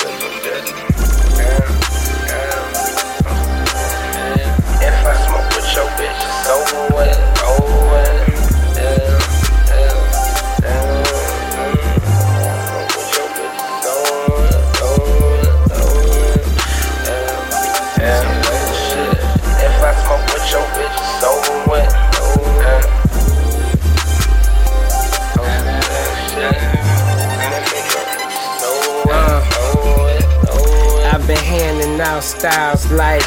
out styles like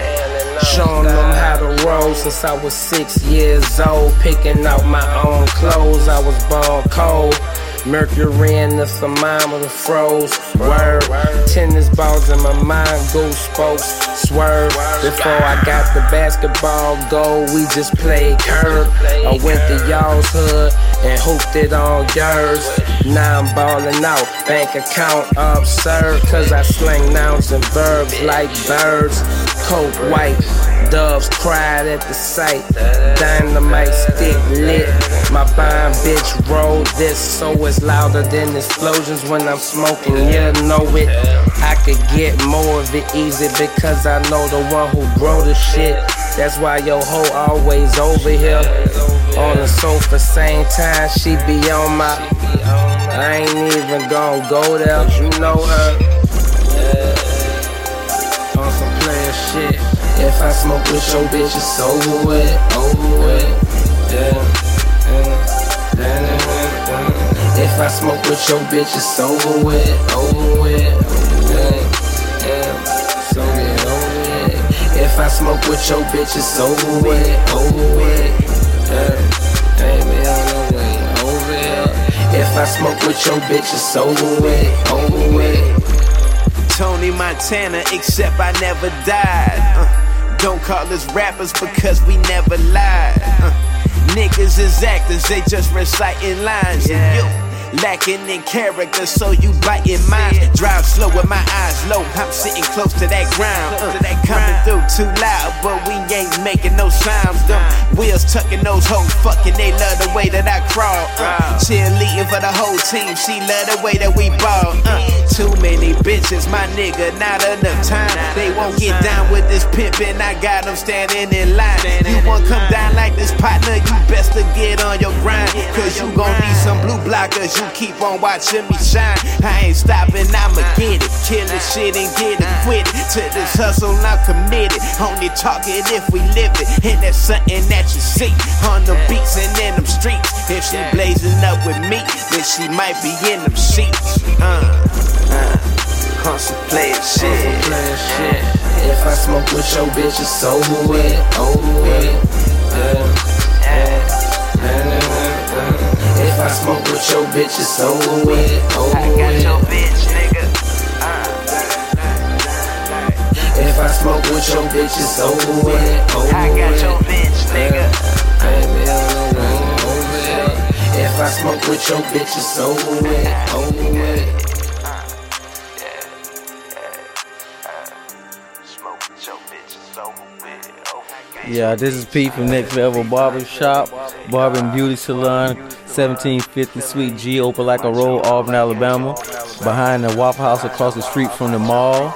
showing them how to roll since I was six years old. Picking out my own clothes, I was born cold. Mercury in the thermometer froze. Word. Tennis balls in my mind, goose spokes. Swerve. Before I got the basketball goal, we just played curb. I went to y'all's hood and hooped it on yours. Now I'm balling out, bank account absurd. Cause I slang nouns and verbs like birds. Coat white, doves cried at the sight. Dynamite stick lit. My bond bitch rolled this so it's louder than explosions when I'm smoking. You know it. I could get more of it easy because I know the one who grow the shit. That's why your hoe always over here. On the sofa, same time she be on my. I ain't even gonna go there, you know her. On some. If I smoke with your bitch, it's over with, over with. Yeah. yeah. If I smoke with your bitch, it's over with, over with. Yeah, yeah. So get over it. If I smoke with your bitch, it's over with, over with. Yeah. Baby, on the way over here. If I smoke with your bitch, it's over with, over with. Tony Montana, except I never died. Uh, don't call us rappers because we never lied. Uh, niggas is actors, they just reciting lines. And you lacking in character, so you biting mine. Drive slow with my eyes low, I'm sitting close to that ground. Uh, coming through too loud, but we ain't making no sounds. Them wheels tucking those hoes, fucking, they love the way that I crawl. Uh, cheerleading for the whole team, she love the way that we ball. Uh, too many bitches, my nigga, not enough time. They won't get down with this pimpin', I got them standing in line. You won't come down like this partner, you best to get on your grind. Cause you gon' need some blue blockers, you keep on watching me shine. I ain't stopping, I'ma get it. Kill this shit and get it quit it. To this hustle, I'm committed. Only talk it if we live it. And that's something that you see on the beats and in them streets. If she blazing up with me, then she might be in them sheets. Uh, uh, player shit. If I smoke with your bitch, it's over with, over with. Yeah, yeah, I smoke with your bitch, it's over with, over I got with. your bitch, nigga. If I smoke with your bitch, it's over with, over. I got your bitch, nigga. Uh, baby, on the way over there. If I smoke with your bitch, it's over with, over with. Yeah, this is Pete from Nexxt Level Barber Shop, Barber and Beauty Salon, 1750 Sweet G, Opelika Road, Auburn, Alabama, behind the Waffle House across the street from the mall.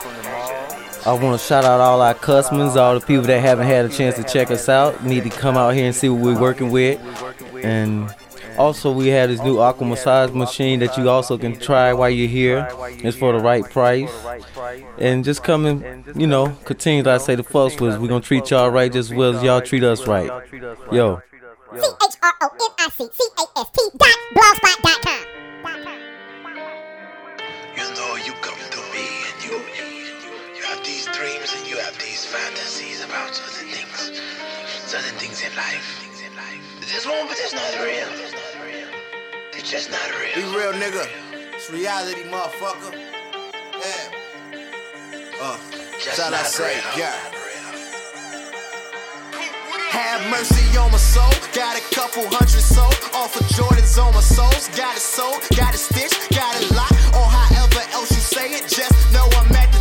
I want to shout out all our customers, all the people that haven't had a chance to check us out. Need to come out here and see what we're working with. And also, we have this new aqua massage machine that you also can try while you're here. It's for the right price. And just come and, you know, continue, like I say, the fuss was we're going to treat y'all right just as well as y'all treat us right. Yo. C-H-R-O-N-I-C-C-A-S-T dot blogspot.com. You know you come to me and you you have these dreams and you have these fantasies about certain things, certain things in life. This one, but it's not real. It's just not real. Be real, nigga. It's reality, motherfucker. Yeah. Uh, Just shout out say, real. yeah. Have mercy on my soul. Got a couple hundred sold. Off of Jordans on my souls. Got it sold, got it stitched, got it locked. Or however else you say it. Just know I'm at the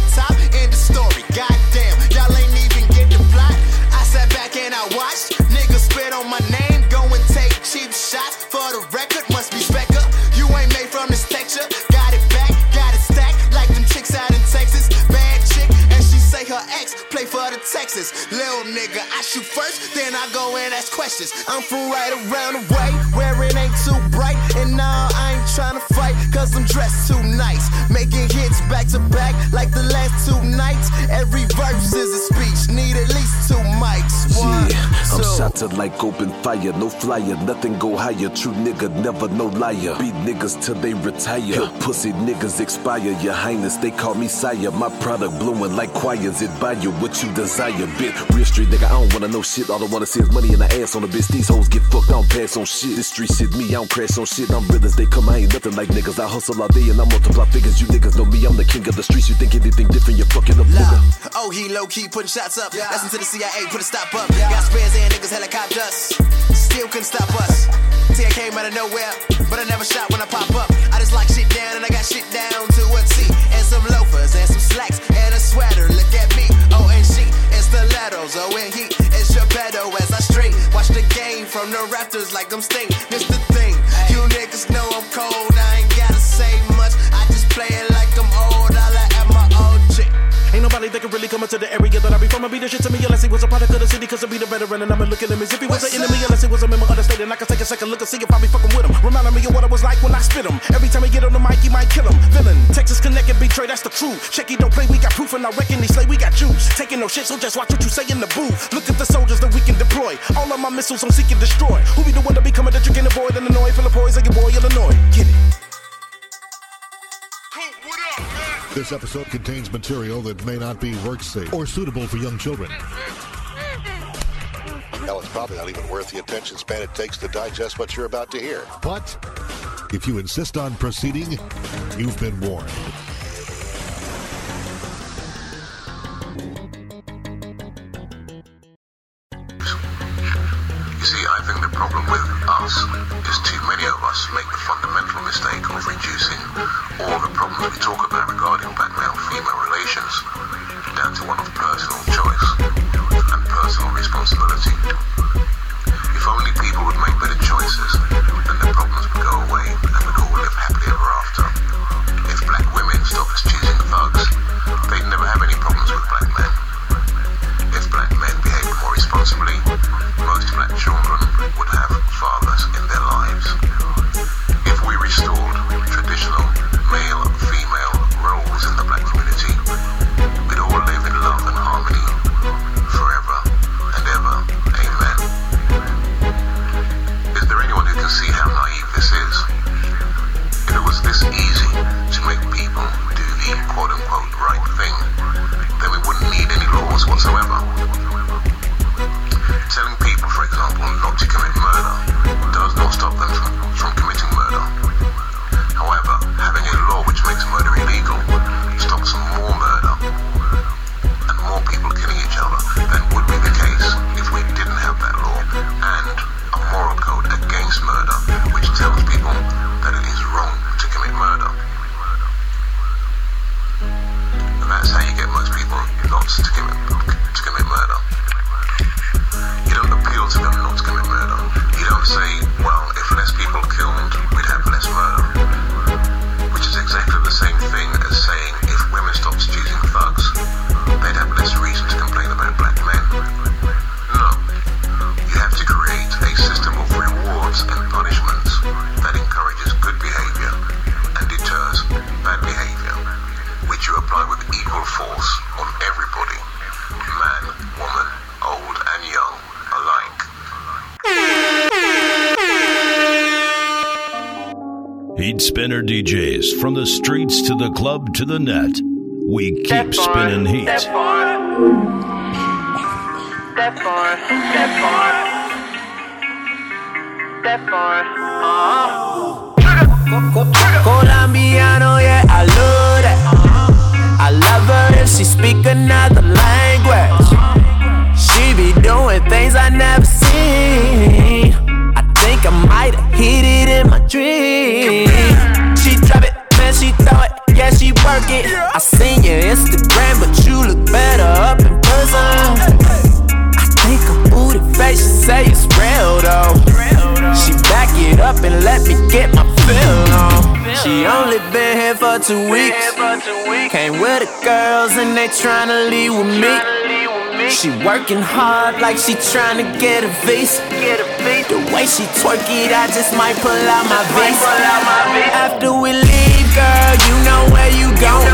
Texas. Little nigga, I shoot first, then I go and ask questions. I'm from right around the way, where it ain't too bright. And now I ain't tryna fight, cause I'm dressed too nice. Making hits back to back, like the last two nights. Every verse is a speech, need at least two mics. One, Yeah, I'm two. shot like open fire, no flyer, nothing go higher. True nigga, never no liar. Beat niggas till they retire. Pussy niggas expire, your highness, they call me sire. My product blowing like choirs, it buy you what you desire. Bit real street nigga, I don't wanna know shit. All I wanna see is money in the ass on the bitch. These hoes get fucked, I don't pass on shit. This street shit me, I don't crash on shit. I'm real as they come, I ain't nothing like niggas. I hustle all day and I multiply figures. You niggas know me, I'm the king of the streets. You think anything different, you're fucking up, nigga. Oh, he low key putting shots up. Listen to the CIA, put a stop up. Yeah. Got spares and niggas helicopters. Still couldn't stop us. See, I came out of nowhere, but I never shot when I pop up. I just like shit down and I got shit down to a T. And some loafers and some slacks and a sweater. Look at me, oh, and she. And stilettos, oh, and he. And Geppetto as I string. Watch the game from the Raptors like I'm Sting. This the thing. You niggas know I'm cold. Ain't nobody that can really come into the area that I be from. I be the shit to me unless he was a product of the city. Cause I be the veteran and I'ma look at him as if he was an enemy. Unless he was a member of the state. And I can take a second look and see if I be fucking with him. Reminding me of what it was like when I spit him. Every time he get on the mic, he might kill him. Villain. Texas connected, betray, that's the crew. Check it, don't play, we got proof and I reckon they slay, we got juice. Taking no shit, so just watch what you say in the booth. Look at the soldiers that we can deploy. All of my missiles I'm seeking destroy. Who be the one to be coming to trick and avoid Illinois? Full of poison, your boy Illinois. Get it. This episode contains material that may not be work safe or suitable for young children. Hell, it's probably not even worth the attention span it takes to digest what you're about to hear. But if you insist on proceeding, you've been warned. Problems we talk about regarding black male-female relations down to one of personal choice and personal responsibility. Club to the net. We keep spinning heat. And they tryna leave with me. She working hard like she tryna get a visa. The way she twerk it, I just might pull out my visa. After we leave, girl, you know where you going.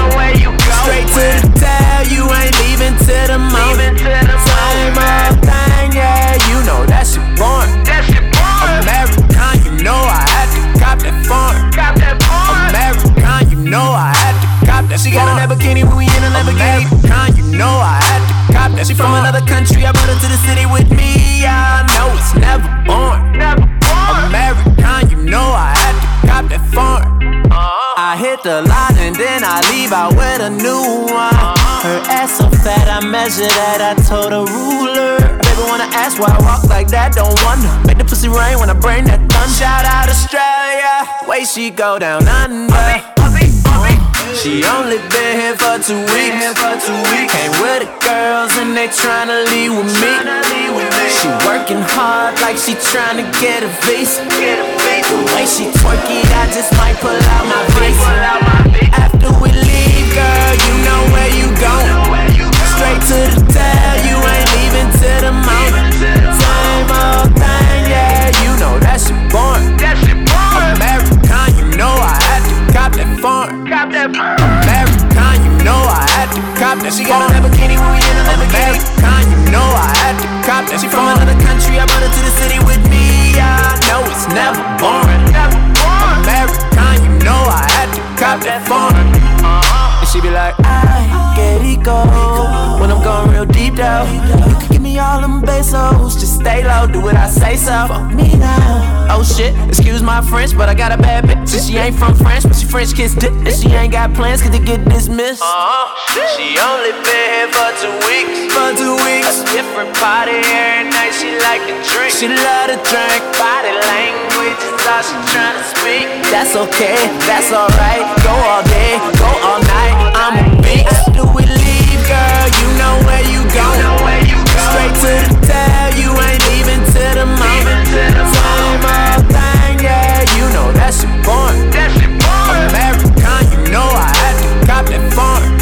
Straight to the tail, you ain't leaving till the morning. Same old thing, yeah, you know that shit boring. Measure that. I told a ruler. Baby wanna ask why I walk like that? Don't wonder. Make the pussy rain when I bring that thunder. Shout out Australia, way she go down under. She only been here for two weeks. Came with the girls and they tryna leave with me. She working hard like she tryna get a visa. The way she twerk it, I just might pull out my visa. After we leave, girl, you know where you going. Straight to the tail, you ain't leaving till the morning. Same old thing, yeah, you know that shit born. American, you know I had to cop that foreign. American, you know I had to cop that. She got that bikini when we in a American, you know I had to cop that. She from another country, I brought her to the city with me. I know it's never boring. American, you know I had to cop that foreign. She be like, I get it go when I'm going real deep down. You can give me all them pesos, just stay low, do what I say so. Fuck me now. Oh shit, excuse my French, but I got a bad bitch. And she ain't from France, but she French kiss dick. And she ain't got plans, cause they get dismissed. Uh-huh. She only been here for two weeks. For two weeks. A different party every night, she like to drink. She love to drink. Body language is all she tryna speak. That's okay, that's alright. Go all day, go all night. I'm a beast. After we leave, girl, you know where you going. Straight to the tail, you ain't leaving till the morning. Same old thing, yeah, you know that shit boring. American, you know I had to cop that foreign.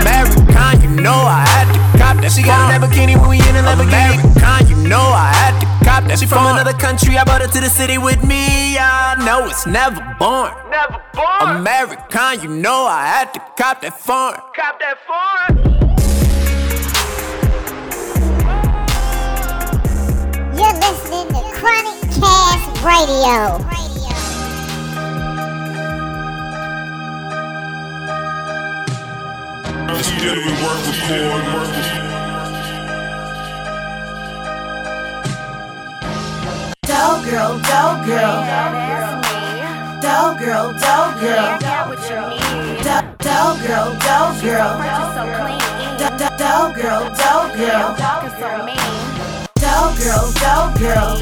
American, you know I had to cop that. She got that bikini when we in a Lamborghini. To that. She from another country, I brought her to the city with me. I know it's never born. Never born. American, you know I had to cop that foreign. Cop that foreign. You're listening to Chronic Cast Radio. Steady work, record, work. Dope girl, dope girl. Dope girl, dope girl. Dope girl, dope girl. Dope girl, dope girl. Dope girl, dope girl.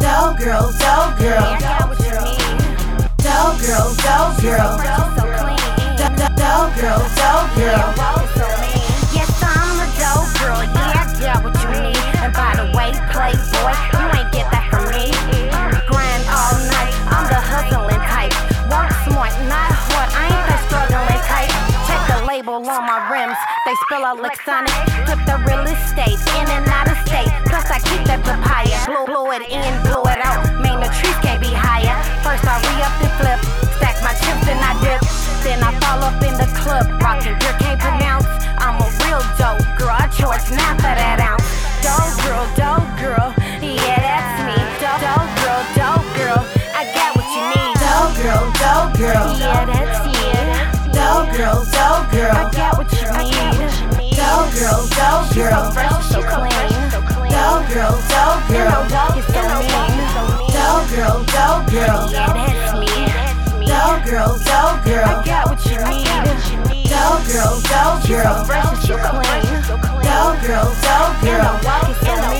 Dope girl, dope girl. Dope girl, dope girl. Dope girl, dope girl. Yes, I'm a dope girl. And by the way, playboy, you ain't get that from me. Grind all night. I'm the hustling type. Work smart, not hard. I ain't that struggling type. Check the label on my rims. They spill electronic. Flip the real estate in and out of state. Plus I keep that papaya. Blow, blow it in, blow it out. Man, the trees can't be higher. First I re up and flip pimps and I dip. Then I fall up in the club, rocking gear can't pronounce. I'm a real dope girl, I charge now for that ounce. Dope girl, dope girl, yeah that's me. Dope, dope girl, dope girl, I got what you need. Dope girl, dope girl, yeah that's it. Dope girl, dope girl, I got what you need. Dope girl, dope girl, so fresh, so clean. Dope girl, dope girl, you're so mean. Dope girl, dope girl, yeah that's me. Dope girl, dope girl. I got what you need. Dope girl, dope girl. So clean. Dope girl, dope girl.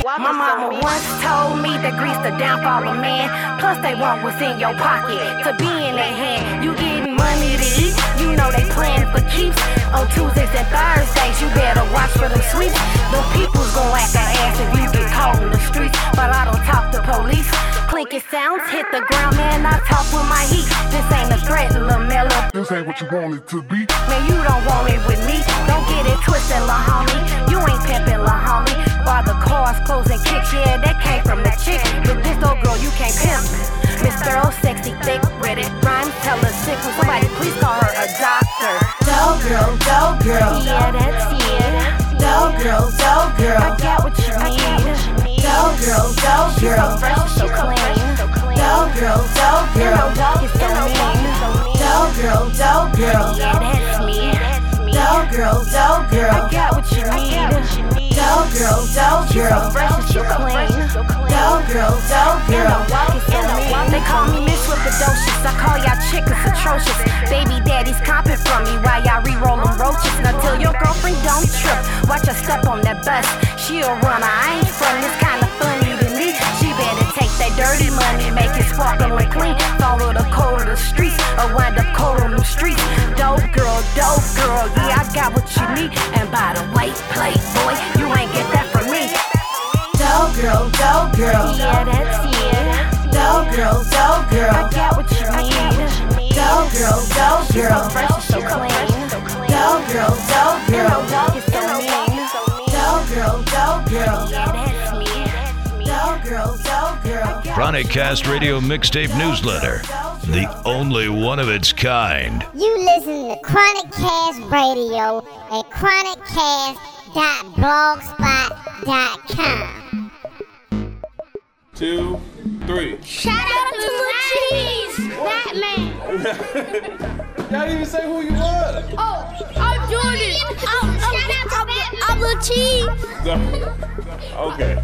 My mama once told me that grease the downfall of man. Plus they want what's in your pocket to be in their hand. You getting money to eat, you know they playing for keeps. On Tuesdays and Thursdays, you better watch for them sweeps. Them people's gon' act their ass if you get caught in the streets. But I don't talk to police. Clinky sounds hit the ground, man. I talk with my heat. This ain't a threat, Lamella. This ain't what you want it to be. Man, you don't want it with me. Don't get it twisted, la homie. You ain't pimpin', la homie. While the cars, clothes, and kicks, yeah, that came from the chick. But this old girl, you can't pimp. Miss Girl, sexy, thick, Reddit rhymes, tell her sick. Will somebody please call her a doctor? Dope girl, dope girl. Yeah, that's it. Dope girl, dope girl. I got what you need. Dope girl, dope girl. So fresh, so clean. Dope girl, dope girl. You're so mean. Dope girl, dope girl. Yeah, that's girl, dope girl. I got what you need. Dope girl, dope girl. Fresh, so clean. Dope girl, dope girl. They call me Miss with the doses. I call y'all chickens atrocious. Baby daddy's comping from me while y'all re-rolling roaches. Now tell your girlfriend don't trip. Watch her step on that bus. She a runner. I ain't from this kind of funny that dirty money, make it sparkle and clean. Follow the code of the streets, or wind up cold on the streets. Dope girl, dope girl, yeah, I got what you need. And by the way, playboy, you ain't get that from me. Dope girl, dope girl. Yeah, that's it. Dope girl, dope girl. I got what you need. Dope girl, dope girl. So fresh, so clean. Dope girl, dope girl. You're so mean. Dope girl, dope girl. Yeah, that's me. Dope girl, dope girl. ChronicCast Radio Mixtape Newsletter. The only one of its kind. You listen to ChronicCast Radio at chroniccast.blogspot.com. Two, three. Shout out to Lil Cheese, Batman. Y'all didn't even say who you were. Oh, I'm Jordan. Okay.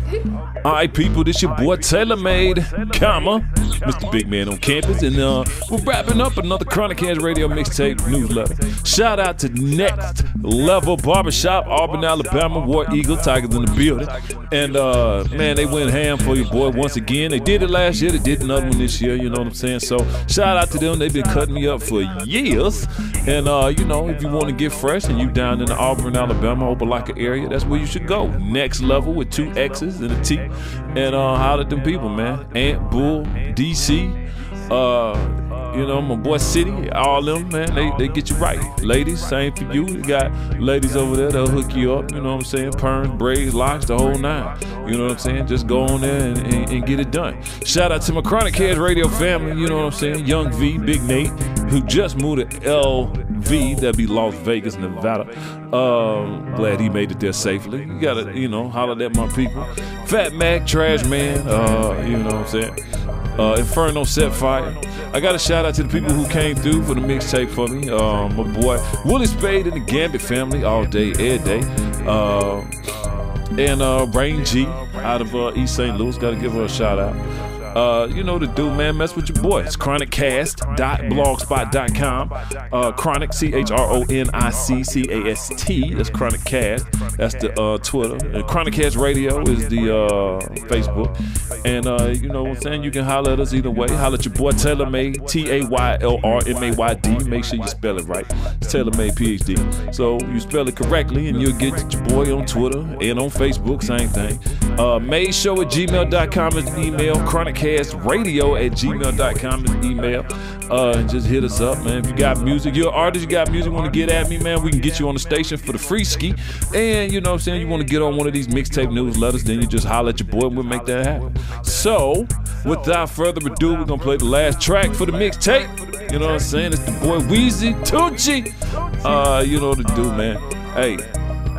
All right, people, this your boy TaylrMayd, comma, Mr. Big Man on campus, and uh, we're wrapping up another ChronicCast Radio mixtape newsletter. Shout out to Nexxt Level Barbershop, Auburn, Alabama, War Eagle, Tigers in the building, and uh, man, they went ham for you, boy, once again. They did it last year, they did another one this year. You know what I'm saying? So shout out to them. They've been cutting me up for years, and uh, you know, if you want to get fresh and you down in the Auburn, Alabama, Opelika area, that's where you should go. Nexxt Level with two X's and a T, and uh, holler at them people, man. Ant Bull, DC, uh, you know, my boy City, all them, man, they, they get you right. Ladies, same for you. You got ladies over there, they'll hook you up, you know what I'm saying? Perms, braids, locks, the whole nine. You know what I'm saying? Just go on there and, and, and get it done. Shout out to my ChronicCast Radio family, you know what I'm saying? Young V, Big Nate, who just moved to LV, that'd be Las Vegas, Nevada. Um, glad he made it there safely. You gotta, you know, holler at my people. Fat Mac, Trash Man, uh, you know what I'm saying? Uh, Inferno Set Fire. I got a shout out to the people who came through for the mixtape for me. Um, my boy Willie Spade and the Gambit family all day, every day. Uh, and uh, Rain G out of uh, East St. Louis. Got to give her a shout out. Uh, you know the do, man. Mess with your boy. It's chroniccast.blogspot.com. Uh, chronic, C H R O N I C C A S T. That's ChronicCast. That's the uh, Twitter. And ChronicCast Radio is the uh, Facebook. And uh, you know what I'm saying? You can holler at us either way. Holler at your boy TaylrMayd, T A Y L R M A Y D. Make sure you spell it right. It's TaylrMayd, PhD. So you spell it correctly, and you'll get your boy on Twitter and on Facebook. Same thing. Uh, Made Show at gmail.com is the email. Chroniccast Radio at gmail.com is email. Uh, and just hit us up, man. If you got music, you're an artist, you got music, want to get at me, man, we can get you on the station for the free ski. And you know what I'm saying? You want to get on one of these mixtape newsletters, then you just holler at your boy and we'll make that happen. So, without further ado, we're gonna play the last track for the mixtape. You know what I'm saying? It's the boy Weezy Tucci. Uh, you know what to do, man. Hey,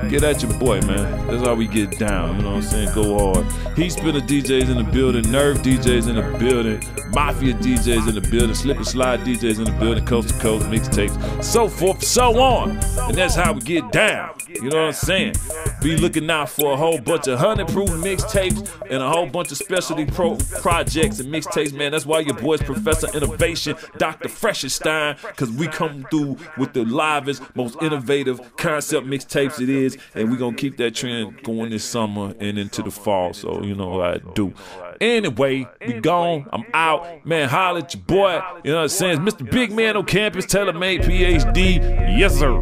get at your boy, man. That's how we get down. You know what I'm saying? Go hard. Been the DJs in the building, Nerve DJs in the building, Mafia DJs in the building, Slip and Slide DJs in the building, Coast to Coast mixtapes, so forth, so on. And that's how we get down. You know what I'm saying? Be looking out for a whole bunch of hundred proof mixtapes and a whole bunch of specialty pro projects and mixtapes, man. That's why your boy's Professor Innovation, Dr. Freshenstein, because we come through with the livest, most innovative concept mixtapes it is, and we gonna keep that trend going this summer and into the fall. So you know I do. Anyway, we gone. I'm out. Man, holla at your boy. You know what I'm saying? It's Mr. Big Man on campus, TaylrMayd PhD. Yes, sir.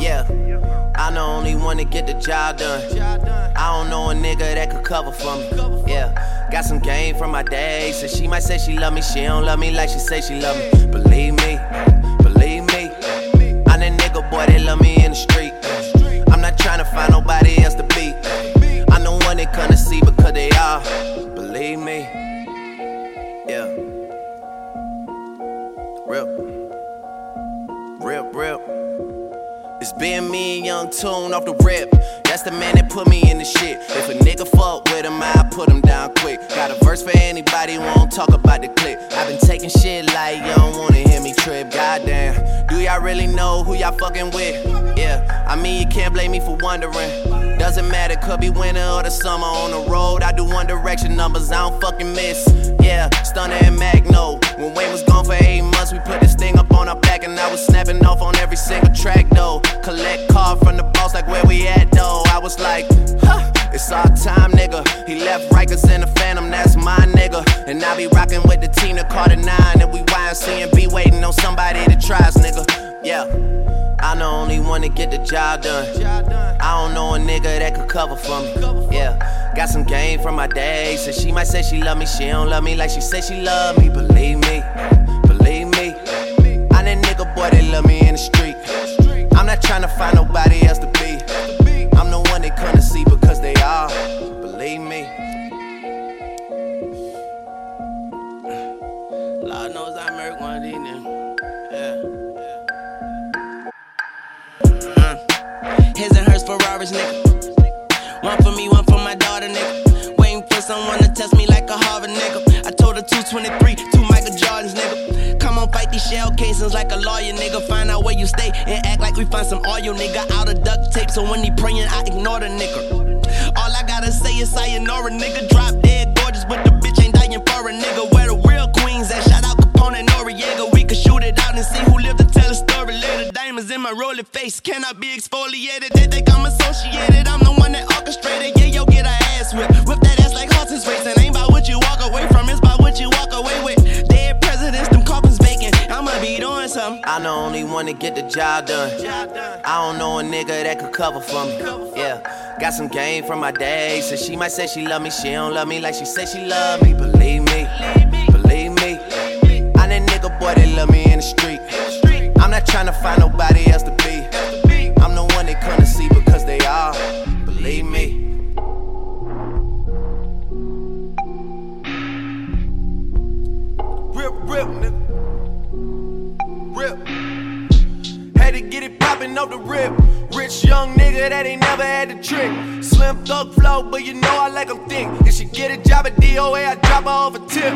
Yeah. I'm the only one to get the job done. I don't know a nigga that could cover for me. Yeah, got some game from my day. So she might say she love me, she don't love me like she say she love me. Believe me, believe me. I'm that nigga boy that love me in the street. Not trying to find nobody else to be. I'm the one they couldn't see because they are. Believe me. Yeah. Rip. Rip, rip. It's been me and Young Tune off the rip. That's the man that put me in the shit. If a nigga fuck with him, I put him down quick. Got a verse for anybody who won't talk about the clip. I've been taking shit like you don't wanna hear me trip. Goddamn, do y'all really know who y'all fucking with? Yeah, I mean you can't blame me for wondering. Doesn't matter, could be winter or the summer on the road. I do one direction numbers, I don't fucking miss. Yeah, Stunner and Magno. When Wayne was gone for eight months, we put this thing up on our back, and I was snapping off on every single track though. Collect card from the boss, like where we at though. I was like, huh, it's our time, nigga. He left Rikers in the Phantom, that's my nigga. And I be rocking with the Tina Carter 9, and we YNC and be waiting on somebody to try us, nigga. Yeah. I'm the only one to get the job done. I don't know a nigga that could cover for me. Yeah, got some game from my day. So she might say she love me, she don't love me like she say she love me. Believe me, believe me. I'm that nigga boy that love me in the street. I'm not trying to find nobody else to be. I'm the one they couldn't see because they are. Believe me. Lord knows I murdered one of these niggas. Yeah. Mm. His and hers Ferraris, nigga. One for me, one for someone to test me like a Harvard nigga. I told her 223, two Michael Jordans, nigga. Come on, fight these shell casings like a lawyer, nigga. Find out where you stay and act like we find some oil, nigga. Out of duct tape, so when he praying, I ignore the nigga. All I gotta say is sayonara, nigga. Drop dead gorgeous, but the bitch ain't dying for a nigga. Where the real queens at? Shout out Capone and Noriega. We could shoot it out and see who lived to tell a story later. Diamonds in my rolling face cannot be exfoliated. They think I'm associated. I'm the one that orchestrated. Yeah, yo, get a ass whip. Whip that like horses. Ain't about what you walk away from, it's about what you walk away with. Dead presidents, them coffins vacant. I'ma be doing something. I'm the only one to get the job done. I don't know a nigga that could cover for me. Yeah, got some game from my day. So she might say she love me, she don't love me like she say she love me. Believe me, believe me. I'm that nigga boy that love me in the street. I'm not trying to find nobody else to Nigga. Rip. Had to get it poppin' off the rip. Rich young nigga that ain't never had the trick. Slim thug flow, but you know I like them thick. If she get a job at DOA, I drop her off a tip.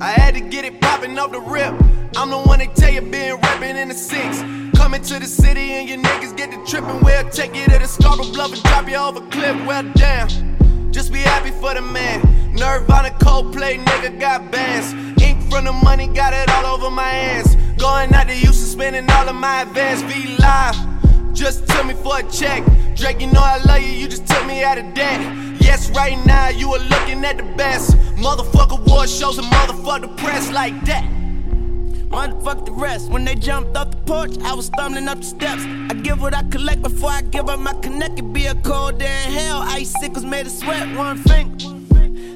I had to get it poppin' off the rip. I'm the one that tell you been rapping in the six. Coming to the city and your niggas get the trippin'. We'll take you to the Scarborough Bluff and drop you off a cliff. Well, damn. Just be happy for the man. Nerve on a Coldplay, nigga got bands. From the money, got it all over my hands. Going out to Houston, spending all of my advance. Be live, just tell me for a check. Drake, you know I love you, you just took me out of debt. Yes, right now you are looking at the best. Motherfucker war shows and motherfucker the press like that. Motherfuck the rest. When they jumped off the porch, I was stumbling up the steps. I give what I collect before I give up my connect. It be a cold day in hell. Ice sickles made of sweat, one finger.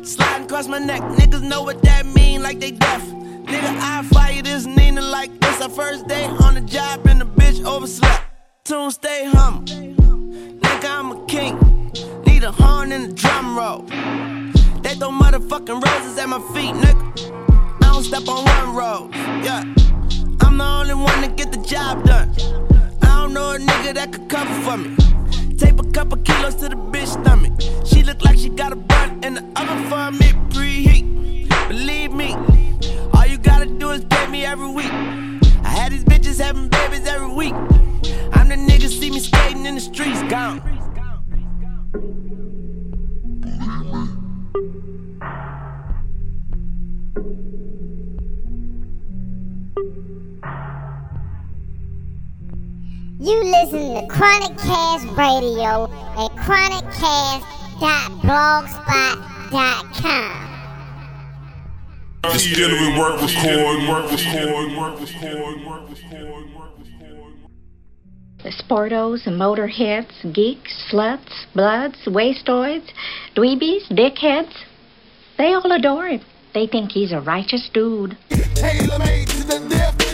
Sliding across my neck. Niggas know what that mean, like they deaf. Nigga, I fire this Nina like this. Our first day on the job and the bitch overslept. Tune stay hum. Nigga, I'm a king. Need a horn and a drum roll. They throw motherfucking roses at my feet, nigga. I don't step on one road. Yeah, I'm the only one to get the job done. I don't know a nigga that could cover for me. Tape a couple kilos to the bitch stomach. Look like she got a bun in the oven for a mid preheat. Believe me, all you gotta do is pay me every week. I had these bitches having babies every week. I'm the nigga see me skating in the streets, gone. You listen to ChronicCast Radio at chroniccast.blogspot.com. This gentleman work was cord, work was cord, work was cord, work was cord. The sportos, the motorheads, geeks, sluts, bloods, wastoids, dweebies, dickheads, they all adore him. They think he's a righteous dude. TaylrMayd to the death